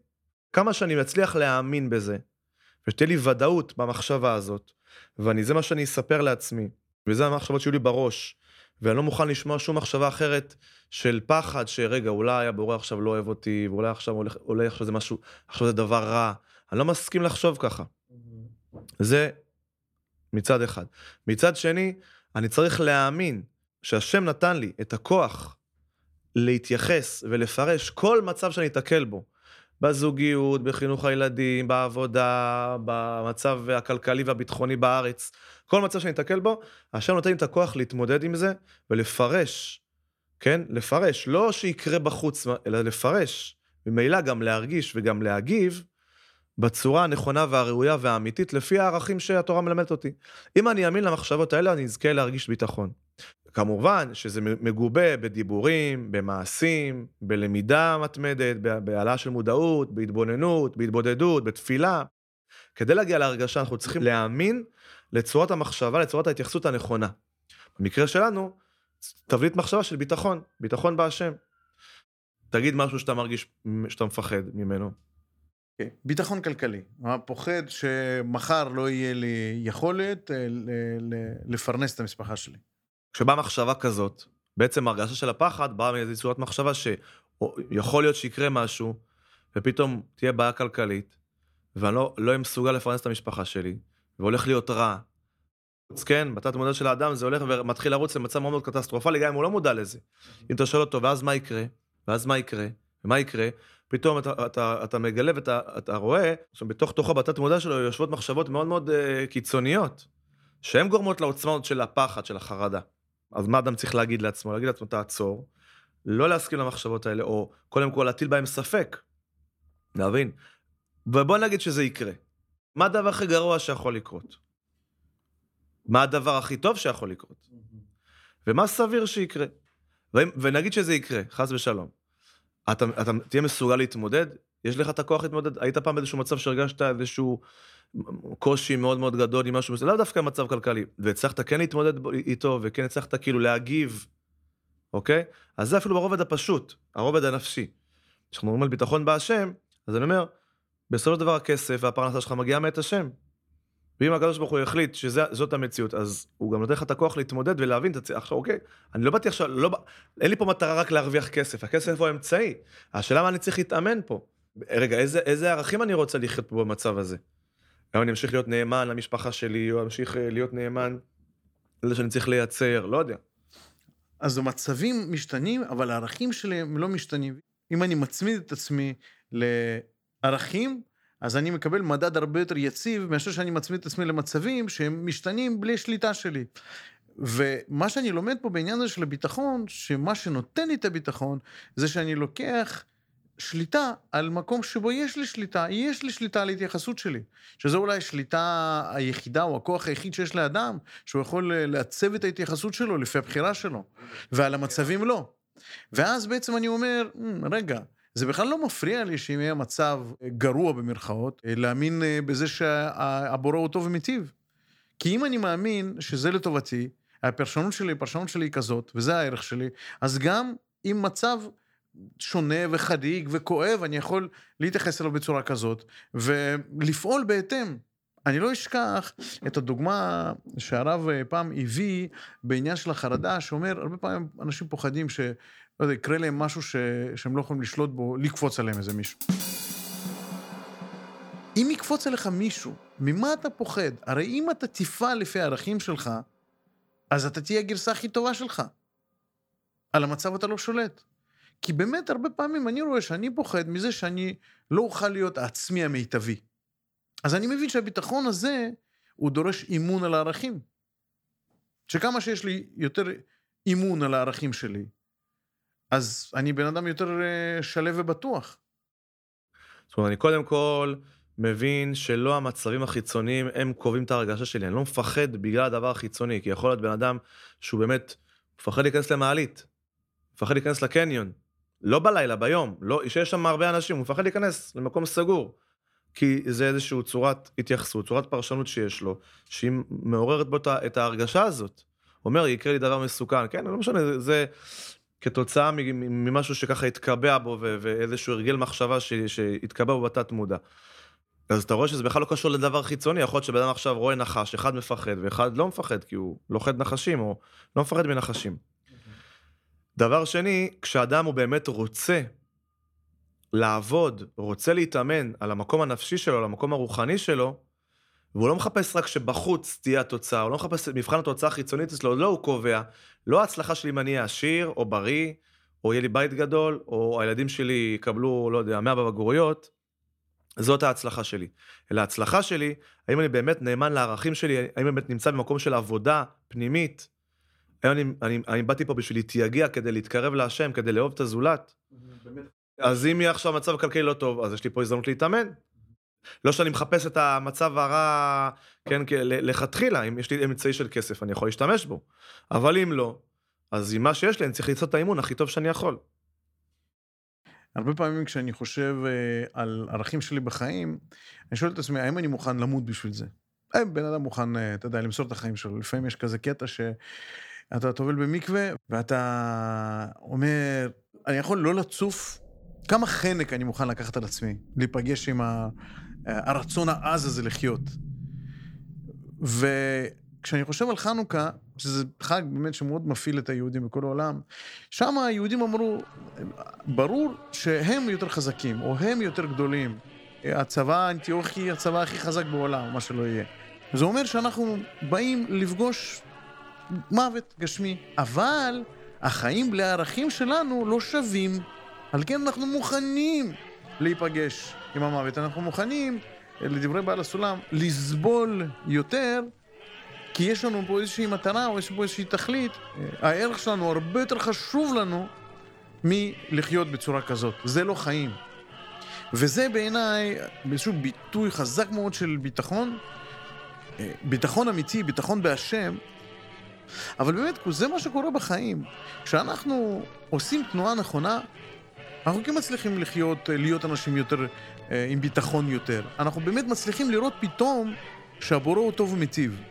Speaker 2: כמה שאני מצליח להאמין בזה, ושתהיה לי ודאות במחשבה הזאת, וזה מה שאני אספר לעצמי, וזה המחשבות שיהיו לי בראש, ואני לא מוכן לשמוע שום מחשבה אחרת של פחד, שרגע, אולי הבורא עכשיו לא אוהב אותי, ואולי עכשיו, הולך, אולי עכשיו זה משהו, עכשיו זה דבר רע. אני לא מסכים לחשוב ככה. זה מצד אחד. מצד שני, אני צריך להאמין שהשם נתן לי את הכוח להתייחס ולפרש כל מצב שאני אתקל בו, בזוגיות, בחינוך הילדים, בעבודה, במצב הכלכלי והביטחוני בארץ, כל מצב שאני אתקל בו, השם נותן לי את הכוח להתמודד עם זה ולפרש, כן? לפרש, לא שיקרה בחוץ, אלא לפרש, ממילא גם להרגיש וגם להגיב בצורה הנכונה והראויה והאמיתית לפי הערכים שהתורה מלמדת אותי. אם אני אאמין למחשבות האלה, אני אזכה להרגיש ביטחון. כמובן שזה מגובה בדיבורים, במעשים, בלמידה מתמדת, בהעלאה של מודעות, בהתבוננות, בהתבודדות, בתפילה. כדי להגיע להרגשה אנחנו צריכים להאמין לצורת המחשבה, לצורת ההתייחסות הנכונה. במקרה שלנו, תבנית מחשבה של ביטחון, ביטחון בהשם. תגיד משהו שאתה מרגיש, שאתה מפחד ממנו.
Speaker 1: Okay. כן, ביטחון כלכלי. פוחד שמחר לא יהיה לי יכולת אה, לפרנס את המשפחה שלי.
Speaker 2: כשבאה מחשבה כזאת, בעצם הרגשה של הפחד באה מאיזו צורת מחשבה שיכול להיות שיקרה משהו, ופתאום תהיה בעיה כלכלית, ואני לא אהיה לא מסוגל לפרנס את המשפחה שלי, והולך להיות רע. אז כן, בתת מודע של האדם זה הולך ומתחיל לרוץ למצב מאוד מאוד קטסטרופלי, גם אם הוא לא מודע לזה. אם אתה שואל אותו, ואז מה יקרה? ואז מה יקרה? ומה יקרה? פתאום אתה, אתה, אתה מגלה ואתה רואה שבתוך תוכו בתת מודע שלו יושבות מחשבות מאוד מאוד uh, קיצוניות, שהן גורמות לעוצמה של הפחד, של החרדה. אז מה אדם צריך להגיד לעצמו? להגיד לעצמו, תעצור, לא להסכים למחשבות האלה, או קודם כל להטיל בהם ספק. להבין? ובוא נגיד שזה יקרה. מה הדבר הכי גרוע שיכול לקרות? מה הדבר הכי טוב שיכול לקרות? ומה סביר שיקרה? ונגיד שזה יקרה, חס ושלום. אתה, אתה תהיה מסוגל להתמודד? יש לך את הכוח להתמודד? היית פעם באיזשהו מצב שהרגשת איזשהו קושי מאוד מאוד גדול עם משהו, זה לאו דווקא מצב כלכלי, והצלחת כן להתמודד איתו, וכן הצלחת כאילו להגיב, אוקיי? אז זה אפילו ברובד הפשוט, הרובד הנפשי. כשאנחנו מדברים על ביטחון בהשם, אז אני אומר, בסופו של דבר הכסף והפרנסה שלך מגיעה מאת השם. ואם הקדוש ברוך הוא יחליט שזאת המציאות, אז הוא גם נותן לך את הכוח להתמודד ולהבין את הצ... עכשיו, אוקיי, אני לא באתי עכשיו, לא, אין לי פה מטרה רק להרוויח כסף, הכסף הוא האמצעי. השאלה מה אני צריך להתאמן פה. רגע, איזה, איזה ערכים אני רוצה לחיות פה במצב הזה? האם אני אמשיך להיות נאמן למשפחה שלי, או אמשיך אה, להיות נאמן לזה שאני צריך לייצר, לא יודע.
Speaker 1: אז המצבים משתנים, אבל הערכים שלי הם לא משתנים. אם אני מצמיד את עצמי לערכים, אז אני מקבל מדד הרבה יותר יציב מאשר שאני מצמיד את עצמי למצבים שהם משתנים בלי שליטה שלי. ומה שאני לומד פה בעניין הזה של הביטחון, שמה שנותן לי את הביטחון, זה שאני לוקח שליטה על מקום שבו יש לי שליטה, יש לי שליטה על ההתייחסות שלי. שזו אולי השליטה היחידה או הכוח היחיד שיש לאדם, שהוא יכול לעצב את ההתייחסות שלו לפי הבחירה שלו, ועל המצבים לא. ואז בעצם אני אומר, רגע, זה בכלל לא מפריע לי שאם יהיה מצב גרוע במרכאות, להאמין בזה שהבורא הוא טוב ומיטיב. כי אם אני מאמין שזה לטובתי, הפרשנות שלי, הפרשנות שלי היא כזאת, וזה הערך שלי, אז גם אם מצב שונה וחריג וכואב, אני יכול להתייחס אליו בצורה כזאת, ולפעול בהתאם. אני לא אשכח את הדוגמה שהרב פעם הביא בעניין של החרדה, שאומר, הרבה פעמים אנשים פוחדים ש... לא יודע, יקרה להם משהו ש... שהם לא יכולים לשלוט בו, לקפוץ עליהם איזה מישהו. אם יקפוץ עליך מישהו, ממה אתה פוחד? הרי אם אתה תפעל לפי הערכים שלך, אז אתה תהיה הגרסה הכי טובה שלך. על המצב אתה לא שולט. כי באמת, הרבה פעמים אני רואה שאני פוחד מזה שאני לא אוכל להיות העצמי המיטבי. אז אני מבין שהביטחון הזה, הוא דורש אימון על הערכים. שכמה שיש לי יותר אימון על הערכים שלי, אז אני בן אדם יותר אה, שלו ובטוח.
Speaker 2: זאת אומרת, אני קודם כל מבין שלא המצבים החיצוניים הם קובעים את ההרגשה שלי. אני לא מפחד בגלל הדבר החיצוני, כי יכול להיות בן אדם שהוא באמת מפחד להיכנס למעלית, מפחד להיכנס לקניון, לא בלילה, ביום, לא, שיש שם הרבה אנשים, הוא מפחד להיכנס למקום סגור. כי זה איזושהי צורת התייחסות, צורת פרשנות שיש לו, שהיא מעוררת בו את ההרגשה הזאת. אומר, יקרה לי דבר מסוכן, כן, לא משנה, זה, זה כתוצאה ממשהו שככה התקבע בו, ואיזשהו הרגל מחשבה שהתקבע בו בתת מודע. אז אתה רואה שזה בכלל לא קשור לדבר חיצוני, יכול להיות שבן אדם עכשיו רואה נחש, אחד מפחד ואחד לא מפחד, כי הוא לוכד נחשים, או לא מפחד מנחשים. דבר שני, כשאדם הוא באמת רוצה לעבוד, רוצה להתאמן על המקום הנפשי שלו, על המקום הרוחני שלו, והוא לא מחפש רק שבחוץ תהיה התוצאה, הוא לא מחפש את מבחן התוצאה החיצונית אצלו, לא הוא קובע, לא ההצלחה שלי אם אני אהיה עשיר, או בריא, או יהיה לי בית גדול, או הילדים שלי יקבלו, לא יודע, 100 בבגרויות, זאת ההצלחה שלי. אלא ההצלחה שלי, האם אני באמת נאמן לערכים שלי, האם אני באמת נמצא במקום של עבודה פנימית, אני, אני, אני באתי פה בשביל להתייגע, כדי להתקרב להשם, כדי לאהוב את הזולת. אז אם יהיה עכשיו מצב כלכלי לא טוב, אז יש לי פה הזדמנות להתאמן. לא שאני מחפש את המצב הרע, כן, לכתחילה, אם יש לי אמצעי של כסף, אני יכול להשתמש בו. אבל אם לא, אז עם מה שיש לי, אני צריך לעשות את האימון הכי טוב שאני יכול.
Speaker 1: הרבה פעמים כשאני חושב uh, על ערכים שלי בחיים, אני שואל את עצמי, האם אני מוכן למות בשביל זה? האם בן אדם מוכן, uh, אתה יודע, למסור את החיים שלו? לפעמים יש כזה קטע שאתה טובל במקווה, ואתה אומר, אני יכול לא לצוף, כמה חנק אני מוכן לקחת על עצמי, להיפגש עם. הרצון העז הזה לחיות. וכשאני חושב על חנוכה, שזה חג באמת שמאוד מפעיל את היהודים בכל העולם, שם היהודים אמרו, ברור שהם יותר חזקים, או הם יותר גדולים. הצבא האנטיוכי, הצבא הכי חזק בעולם, מה שלא יהיה. זה אומר שאנחנו באים לפגוש מוות גשמי, אבל החיים בלי הערכים שלנו לא שווים. על כן אנחנו מוכנים להיפגש עם המוות. אנחנו מוכנים, לדברי בעל הסולם, לסבול יותר, כי יש לנו פה איזושהי מטרה או יש פה איזושהי תכלית. הערך שלנו הרבה יותר חשוב לנו מלחיות בצורה כזאת. זה לא חיים. וזה בעיניי איזשהו ביטוי חזק מאוד של ביטחון, ביטחון אמיתי, ביטחון בהשם, אבל באמת, זה מה שקורה בחיים. כשאנחנו עושים תנועה נכונה, אנחנו כן מצליחים לחיות, להיות אנשים יותר, אה, עם ביטחון יותר. אנחנו באמת מצליחים לראות פתאום שהבורא הוא טוב ומיטיב.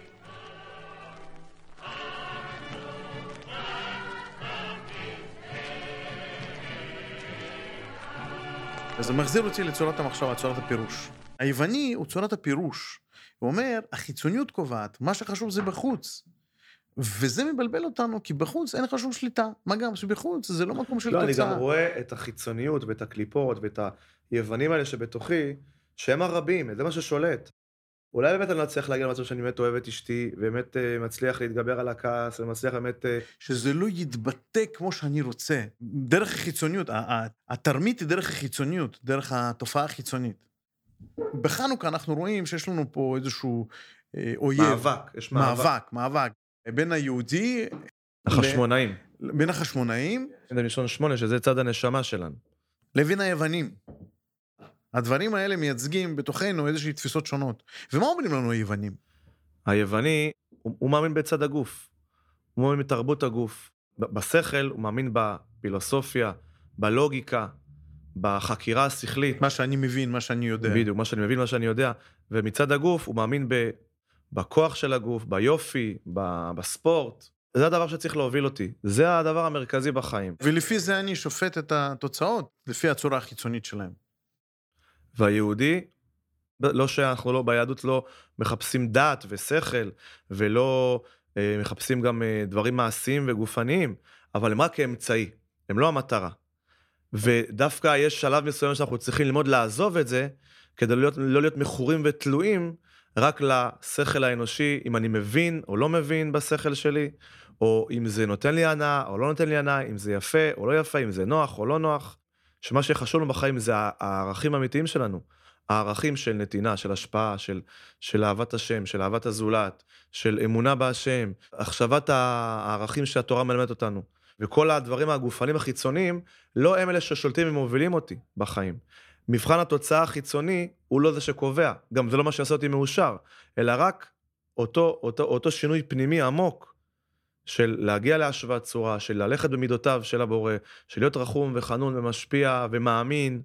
Speaker 1: אז זה מחזיר אותי לצורת המחשבה, צורת הפירוש. היווני הוא צורת הפירוש. הוא אומר, החיצוניות קובעת, מה שחשוב זה בחוץ. וזה מבלבל אותנו, כי בחוץ אין לך שום שליטה. מה גם שבחוץ זה לא מקום של
Speaker 2: לא,
Speaker 1: תוצאה.
Speaker 2: לא, אני גם רואה את החיצוניות ואת הקליפות ואת היוונים האלה שבתוכי, שהם הרבים, זה מה ששולט. אולי באמת אני לא אצליח להגיע למצב שאני באמת אוהב את אשתי, באמת uh, מצליח להתגבר על הכעס, ומצליח באמת... Uh...
Speaker 1: שזה לא יתבטא כמו שאני רוצה. דרך החיצוניות, התרמית היא דרך החיצוניות, דרך התופעה החיצונית. בחנוכה אנחנו רואים שיש לנו פה איזשהו אה, אויב.
Speaker 2: מאבק, יש מאבק.
Speaker 1: מאבק, מאבק. בין היהודי,
Speaker 2: החשמונאים.
Speaker 1: בין החשמונאים,
Speaker 2: זה מלשון שמונה, שזה צד הנשמה שלנו.
Speaker 1: לבין היוונים. הדברים האלה מייצגים בתוכנו איזושהי תפיסות שונות. ומה אומרים לנו היוונים?
Speaker 2: היווני, הוא, הוא מאמין בצד הגוף. הוא מאמין בתרבות הגוף. בשכל, הוא מאמין בפילוסופיה, בלוגיקה, בחקירה השכלית.
Speaker 1: מה שאני מבין, מה שאני יודע.
Speaker 2: בדיוק, מה שאני מבין, מה שאני יודע. ומצד הגוף, הוא מאמין בכוח של הגוף, ביופי, בספורט. זה הדבר שצריך להוביל אותי. זה הדבר המרכזי בחיים.
Speaker 1: ולפי זה אני שופט את התוצאות, לפי הצורה החיצונית שלהם.
Speaker 2: והיהודי, לא שאנחנו לא, ביהדות לא מחפשים דת ושכל, ולא אה, מחפשים גם אה, דברים מעשיים וגופניים, אבל הם רק כאמצעי, הם לא המטרה. ודווקא יש שלב מסוים שאנחנו צריכים ללמוד לעזוב את זה, כדי להיות, לא להיות מכורים ותלויים רק לשכל האנושי, אם אני מבין או לא מבין בשכל שלי, או אם זה נותן לי הנאה או לא נותן לי הנאה, אם זה יפה או לא יפה, אם זה נוח או לא נוח. שמה שחשוב לנו בחיים זה הערכים האמיתיים שלנו. הערכים של נתינה, של השפעה, של, של אהבת השם, של אהבת הזולת, של אמונה בהשם, החשבת הערכים שהתורה מלמדת אותנו. וכל הדברים הגופניים החיצוניים, לא הם אלה ששולטים ומובילים אותי בחיים. מבחן התוצאה החיצוני הוא לא זה שקובע, גם זה לא מה שיעשה אותי מאושר, אלא רק אותו, אותו, אותו שינוי פנימי עמוק של להגיע להשוואת צורה, של ללכת במידותיו של הבורא, של להיות רחום וחנון ומשפיע ומאמין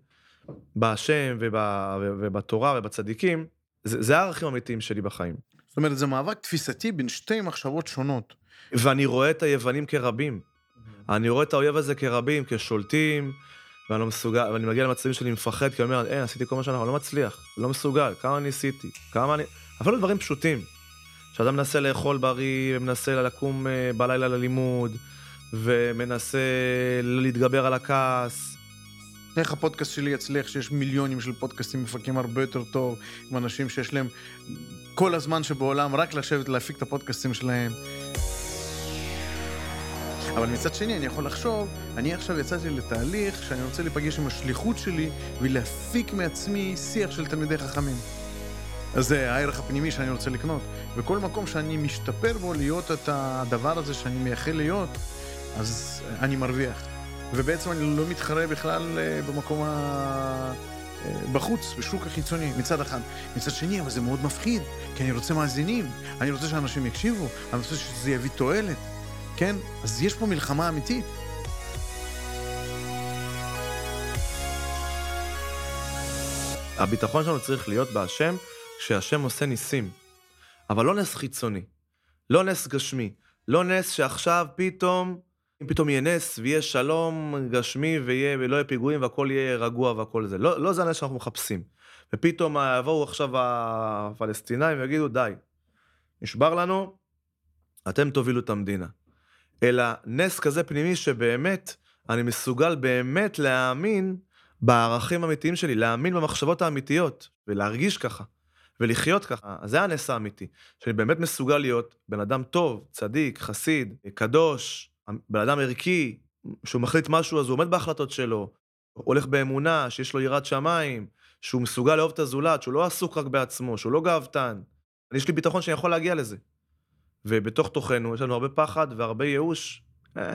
Speaker 2: בהשם וב, ובתורה ובצדיקים, זה, זה הערכים האמיתיים שלי בחיים.
Speaker 1: זאת אומרת, זה מאבק תפיסתי בין שתי מחשבות שונות.
Speaker 2: ואני רואה את היוונים כרבים. אני רואה את האויב הזה כרבים, כשולטים, ואני לא מסוגל, ואני מגיע למצבים שאני מפחד, כי אני אומר, אין, עשיתי כל מה שאני לא מצליח, לא מסוגל, כמה ניסיתי, כמה אני... אפילו דברים פשוטים. שאדם מנסה לאכול בריא, ומנסה לקום uh, בלילה ללימוד, ומנסה להתגבר על הכעס.
Speaker 1: איך הפודקאסט שלי יצליח שיש מיליונים של פודקאסטים מפקים הרבה יותר טוב, עם אנשים שיש להם כל הזמן שבעולם רק לשבת להפיק את הפודקאסטים שלהם. אבל מצד שני, אני יכול לחשוב, אני עכשיו יצאתי לתהליך שאני רוצה להיפגש עם השליחות שלי ולהפיק מעצמי שיח של תלמידי חכמים. אז זה הערך הפנימי שאני רוצה לקנות. וכל מקום שאני משתפר בו להיות את הדבר הזה שאני מייחל להיות, אז אני מרוויח. ובעצם אני לא מתחרה בכלל אה, במקום ה... אה, בחוץ, בשוק החיצוני, מצד אחד. מצד שני, אבל זה מאוד מפחיד, כי אני רוצה מאזינים, אני רוצה שאנשים יקשיבו, אני רוצה שזה יביא תועלת, כן? אז יש פה מלחמה אמיתית.
Speaker 2: הביטחון שלנו צריך להיות בהשם כשהשם עושה ניסים. אבל לא נס חיצוני, לא נס גשמי, לא נס שעכשיו פתאום, אם פתאום יהיה נס ויהיה שלום גשמי ויהיה, ולא יהיה פיגועים והכל יהיה רגוע והכל זה. לא, לא זה הנס שאנחנו מחפשים. ופתאום יבואו עכשיו הפלסטינאים ויגידו, די, נשבר לנו, אתם תובילו את המדינה. אלא נס כזה פנימי שבאמת, אני מסוגל באמת להאמין בערכים האמיתיים שלי, להאמין במחשבות האמיתיות, ולהרגיש ככה, ולחיות ככה. אז זה הנס האמיתי, שאני באמת מסוגל להיות בן אדם טוב, צדיק, חסיד, קדוש, בן אדם ערכי, שהוא מחליט משהו אז הוא עומד בהחלטות שלו, הולך באמונה, שיש לו יראת שמיים, שהוא מסוגל לאהוב את הזולת, שהוא לא עסוק רק בעצמו, שהוא לא גאוותן. יש לי ביטחון שאני יכול להגיע לזה. ובתוך תוכנו יש לנו הרבה פחד והרבה ייאוש. אה,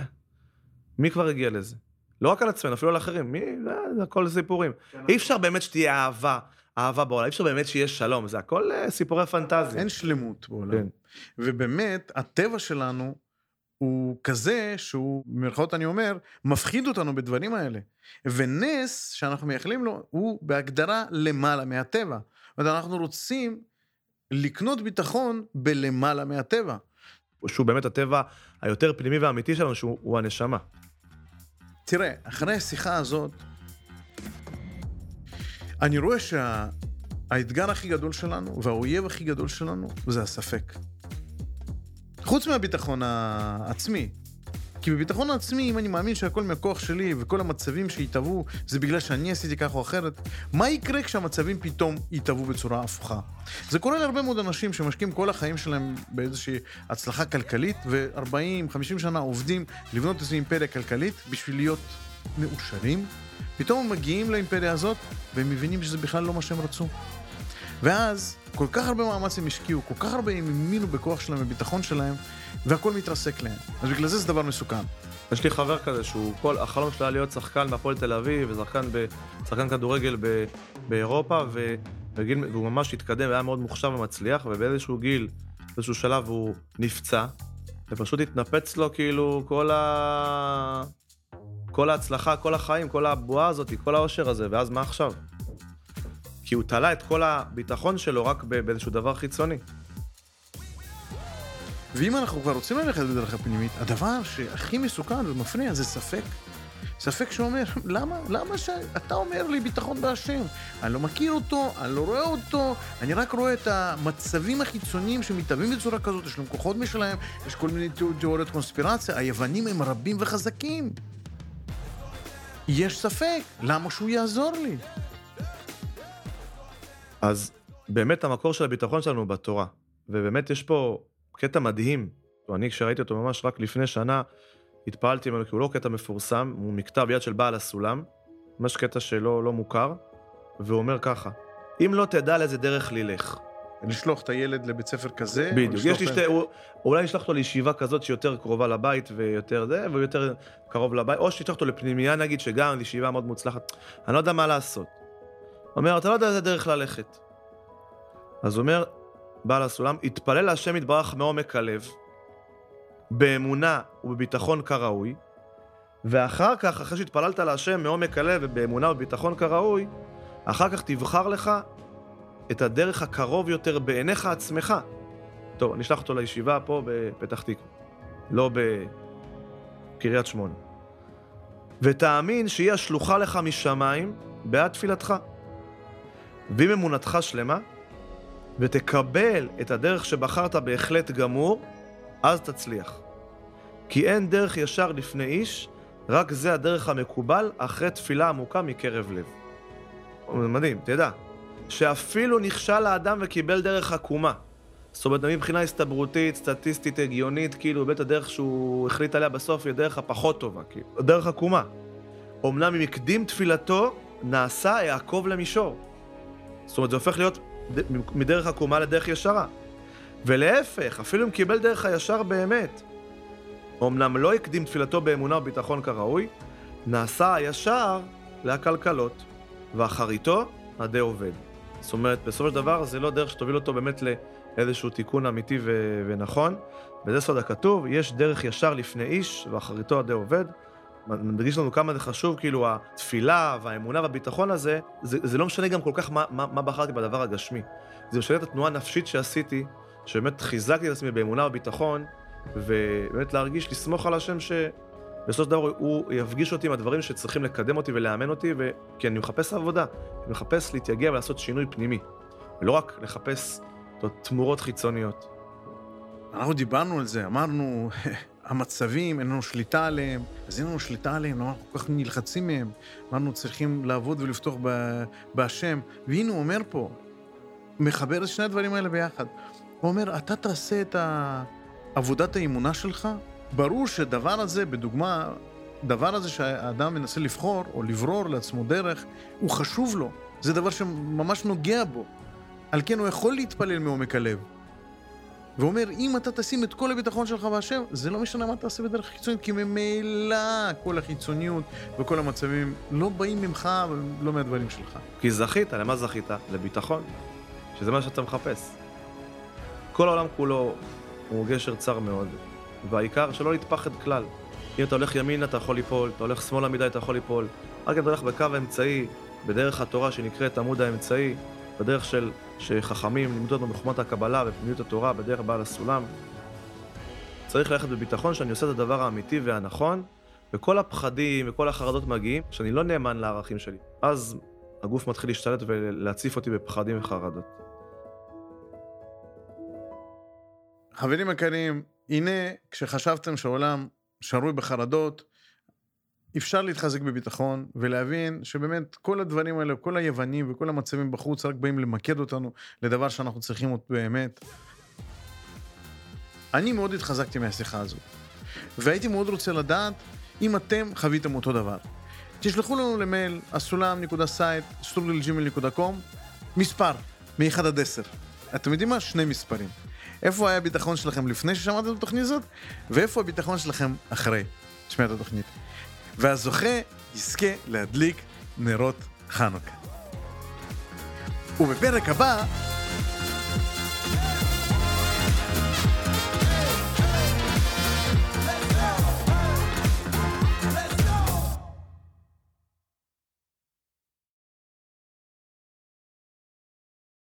Speaker 2: מי כבר הגיע לזה? לא רק על עצמנו, אפילו על אחרים. מי, אה, זה הכל סיפורים. אי אפשר באמת שתהיה אהבה, אהבה בעולם, אי אפשר באמת שיהיה שלום, זה הכל אה, סיפורי פנטזיה.
Speaker 1: אין שלמות בעולם.
Speaker 2: כן.
Speaker 1: ובאמת, הטבע שלנו הוא כזה שהוא, במירכאות אני אומר, מפחיד אותנו בדברים האלה. ונס שאנחנו מייחלים לו, הוא בהגדרה למעלה מהטבע. זאת אומרת, אנחנו רוצים לקנות ביטחון בלמעלה מהטבע.
Speaker 2: שהוא באמת הטבע היותר פנימי והאמיתי שלנו, שהוא הוא הנשמה.
Speaker 1: תראה, אחרי השיחה הזאת, אני רואה שהאתגר הכי גדול שלנו והאויב הכי גדול שלנו זה הספק. חוץ מהביטחון העצמי. כי בביטחון העצמי, אם אני מאמין שהכל מהכוח שלי וכל המצבים שהתהוו זה בגלל שאני עשיתי כך או אחרת, מה יקרה כשהמצבים פתאום יתהוו בצורה הפוכה? זה קורה להרבה מאוד אנשים שמשקיעים כל החיים שלהם באיזושהי הצלחה כלכלית, ו-40-50 שנה עובדים לבנות איזו אימפריה כלכלית בשביל להיות מאושרים, פתאום הם מגיעים לאימפריה הזאת, והם מבינים שזה בכלל לא מה שהם רצו. ואז, כל כך הרבה מאמץ הם השקיעו, כל כך הרבה הם האמינו בכוח שלהם ובביטחון שלהם, והכל מתרסק להם. אז בגלל זה זה דבר מסוכן.
Speaker 2: יש לי חבר כזה שהוא, כל החלום שלו היה להיות שחקן בהפועל תל אביב, ושחקן ב, כדורגל ב, באירופה, ו, וגיל, והוא ממש התקדם והיה מאוד מוכשר ומצליח, ובאיזשהו גיל, באיזשהו שלב הוא נפצע, ופשוט התנפץ לו כאילו כל ה... כל ההצלחה, כל החיים, כל הבועה הזאת, כל העושר הזה, ואז מה עכשיו? כי הוא תלה את כל הביטחון שלו רק באיזשהו דבר חיצוני.
Speaker 1: ואם אנחנו כבר רוצים ללכת בדרך הפנימית, הדבר שהכי מסוכן ומפריע זה ספק. ספק שאומר, למה, למה שאתה אומר לי ביטחון בהשם? אני לא מכיר אותו, אני לא רואה אותו, אני רק רואה את המצבים החיצוניים שמתהווים בצורה כזאת, יש להם כוחות משלהם, יש כל מיני תיאוריות קונספירציה, היוונים הם רבים וחזקים. יש ספק, למה שהוא יעזור לי?
Speaker 2: אז באמת המקור של הביטחון שלנו הוא בתורה, ובאמת יש פה קטע מדהים, אני כשראיתי אותו ממש רק לפני שנה, התפעלתי ממנו, כי הוא לא קטע מפורסם, הוא מכתב יד של בעל הסולם, ממש קטע שלא לא מוכר, והוא אומר ככה, אם לא תדע לאיזה דרך ללך.
Speaker 1: לשלוח את הילד לבית ספר כזה?
Speaker 2: בדיוק, יש לי שתי, הוא, אולי נשלח אותו לישיבה כזאת שיותר קרובה לבית ויותר זה, והוא יותר קרוב לבית, או שתשלח אותו לפנימייה נגיד, שגם ישיבה מאוד מוצלחת, אני לא יודע מה לעשות. אומר, אתה לא יודע איזה דרך ללכת. אז אומר, בעל הסולם, התפלל להשם יתברך מעומק הלב, באמונה ובביטחון כראוי, ואחר כך, אחרי שהתפללת להשם מעומק הלב ובאמונה ובביטחון כראוי, אחר כך תבחר לך את הדרך הקרוב יותר בעיניך עצמך. טוב, אני אשלח אותו לישיבה פה בפתח תקווה, לא בקריית שמונה. ותאמין שהיא השלוחה לך משמיים בעד תפילתך. ואם אמונתך שלמה, ותקבל את הדרך שבחרת בהחלט גמור, אז תצליח. כי אין דרך ישר לפני איש, רק זה הדרך המקובל אחרי תפילה עמוקה מקרב לב. מדהים, תדע, שאפילו נכשל האדם וקיבל דרך עקומה. זאת אומרת, מבחינה הסתברותית, סטטיסטית, הגיונית, כאילו, בית הדרך שהוא החליט עליה בסוף היא הדרך הפחות טובה, כאילו, דרך עקומה. אמנם אם הקדים תפילתו, נעשה יעקב למישור. זאת אומרת, זה הופך להיות מדרך עקומה לדרך ישרה. ולהפך, אפילו אם קיבל דרך הישר באמת, אמנם לא הקדים תפילתו באמונה וביטחון כראוי, נעשה הישר לעקלקלות, ואחריתו הדי עובד. זאת אומרת, בסופו של דבר זה לא דרך שתוביל אותו באמת לאיזשהו תיקון אמיתי ו- ונכון. וזה סוד הכתוב, יש דרך ישר לפני איש, ואחריתו הדי עובד. מדגיש לנו כמה זה חשוב, כאילו התפילה והאמונה והביטחון הזה, זה, זה לא משנה גם כל כך מה, מה, מה בחרתי בדבר הגשמי. זה משנה את התנועה הנפשית שעשיתי, שבאמת חיזקתי את עצמי באמונה וביטחון, ובאמת להרגיש, לסמוך על השם שבסופו של דבר הוא יפגיש אותי עם הדברים שצריכים לקדם אותי ולאמן אותי, ו... כי אני מחפש עבודה, אני מחפש להתייגע ולעשות שינוי פנימי, ולא רק לחפש תמורות חיצוניות.
Speaker 1: אנחנו דיברנו על זה, אמרנו, המצבים, אין לנו שליטה עליהם, אז אין לנו שליטה עליהם, אנחנו כל כך נלחצים מהם, אמרנו צריכים לעבוד ולפתוח בהשם, והנה הוא אומר פה, מחבר את שני הדברים האלה ביחד. הוא אומר, אתה תעשה את עבודת האמונה שלך, ברור שדבר הזה, בדוגמה, דבר הזה שהאדם מנסה לבחור או לברור לעצמו דרך, הוא חשוב לו. זה דבר שממש נוגע בו. על כן הוא יכול להתפלל מעומק הלב. ואומר, אם אתה תשים את כל הביטחון שלך בהשם, זה לא משנה מה תעשה בדרך חיצונית, כי ממילא כל החיצוניות וכל המצבים לא באים ממך ולא מהדברים שלך.
Speaker 2: כי זכית, למה זכית? לביטחון, שזה מה שאתה מחפש. כל העולם כולו הוא גשר צר מאוד, והעיקר שלא להתפחד כלל. אם אתה הולך ימינה אתה יכול ליפול, אתה הולך שמאלה מדי אתה יכול ליפול. רק אם אתה הולך בקו האמצעי, בדרך התורה שנקראת עמוד האמצעי, בדרך של שחכמים לימדו אותנו בחוכמת הקבלה ופנימיות התורה, בדרך בעל הסולם. צריך ללכת בביטחון שאני עושה את הדבר האמיתי והנכון, וכל הפחדים וכל החרדות מגיעים שאני לא נאמן לערכים שלי. אז הגוף מתחיל להשתלט ולהציף אותי בפחדים וחרדות.
Speaker 1: חברים יקרים, הנה, כשחשבתם שהעולם שרוי בחרדות, אפשר להתחזק בביטחון ולהבין שבאמת כל הדברים האלה, כל היוונים וכל המצבים בחוץ רק באים למקד אותנו לדבר שאנחנו צריכים אותו באמת. אני מאוד התחזקתי מהשיחה הזאת, והייתי מאוד רוצה לדעת אם אתם חוויתם אותו דבר. תשלחו לנו למייל, הסולם.סייט, מספר, מ-1 עד 10. אתם יודעים מה? שני מספרים. איפה היה הביטחון שלכם לפני ששמעתם את התוכנית הזאת, ואיפה הביטחון שלכם אחרי שמיעת התוכנית. והזוכה יזכה להדליק נרות חנוכה. ובפרק הבא...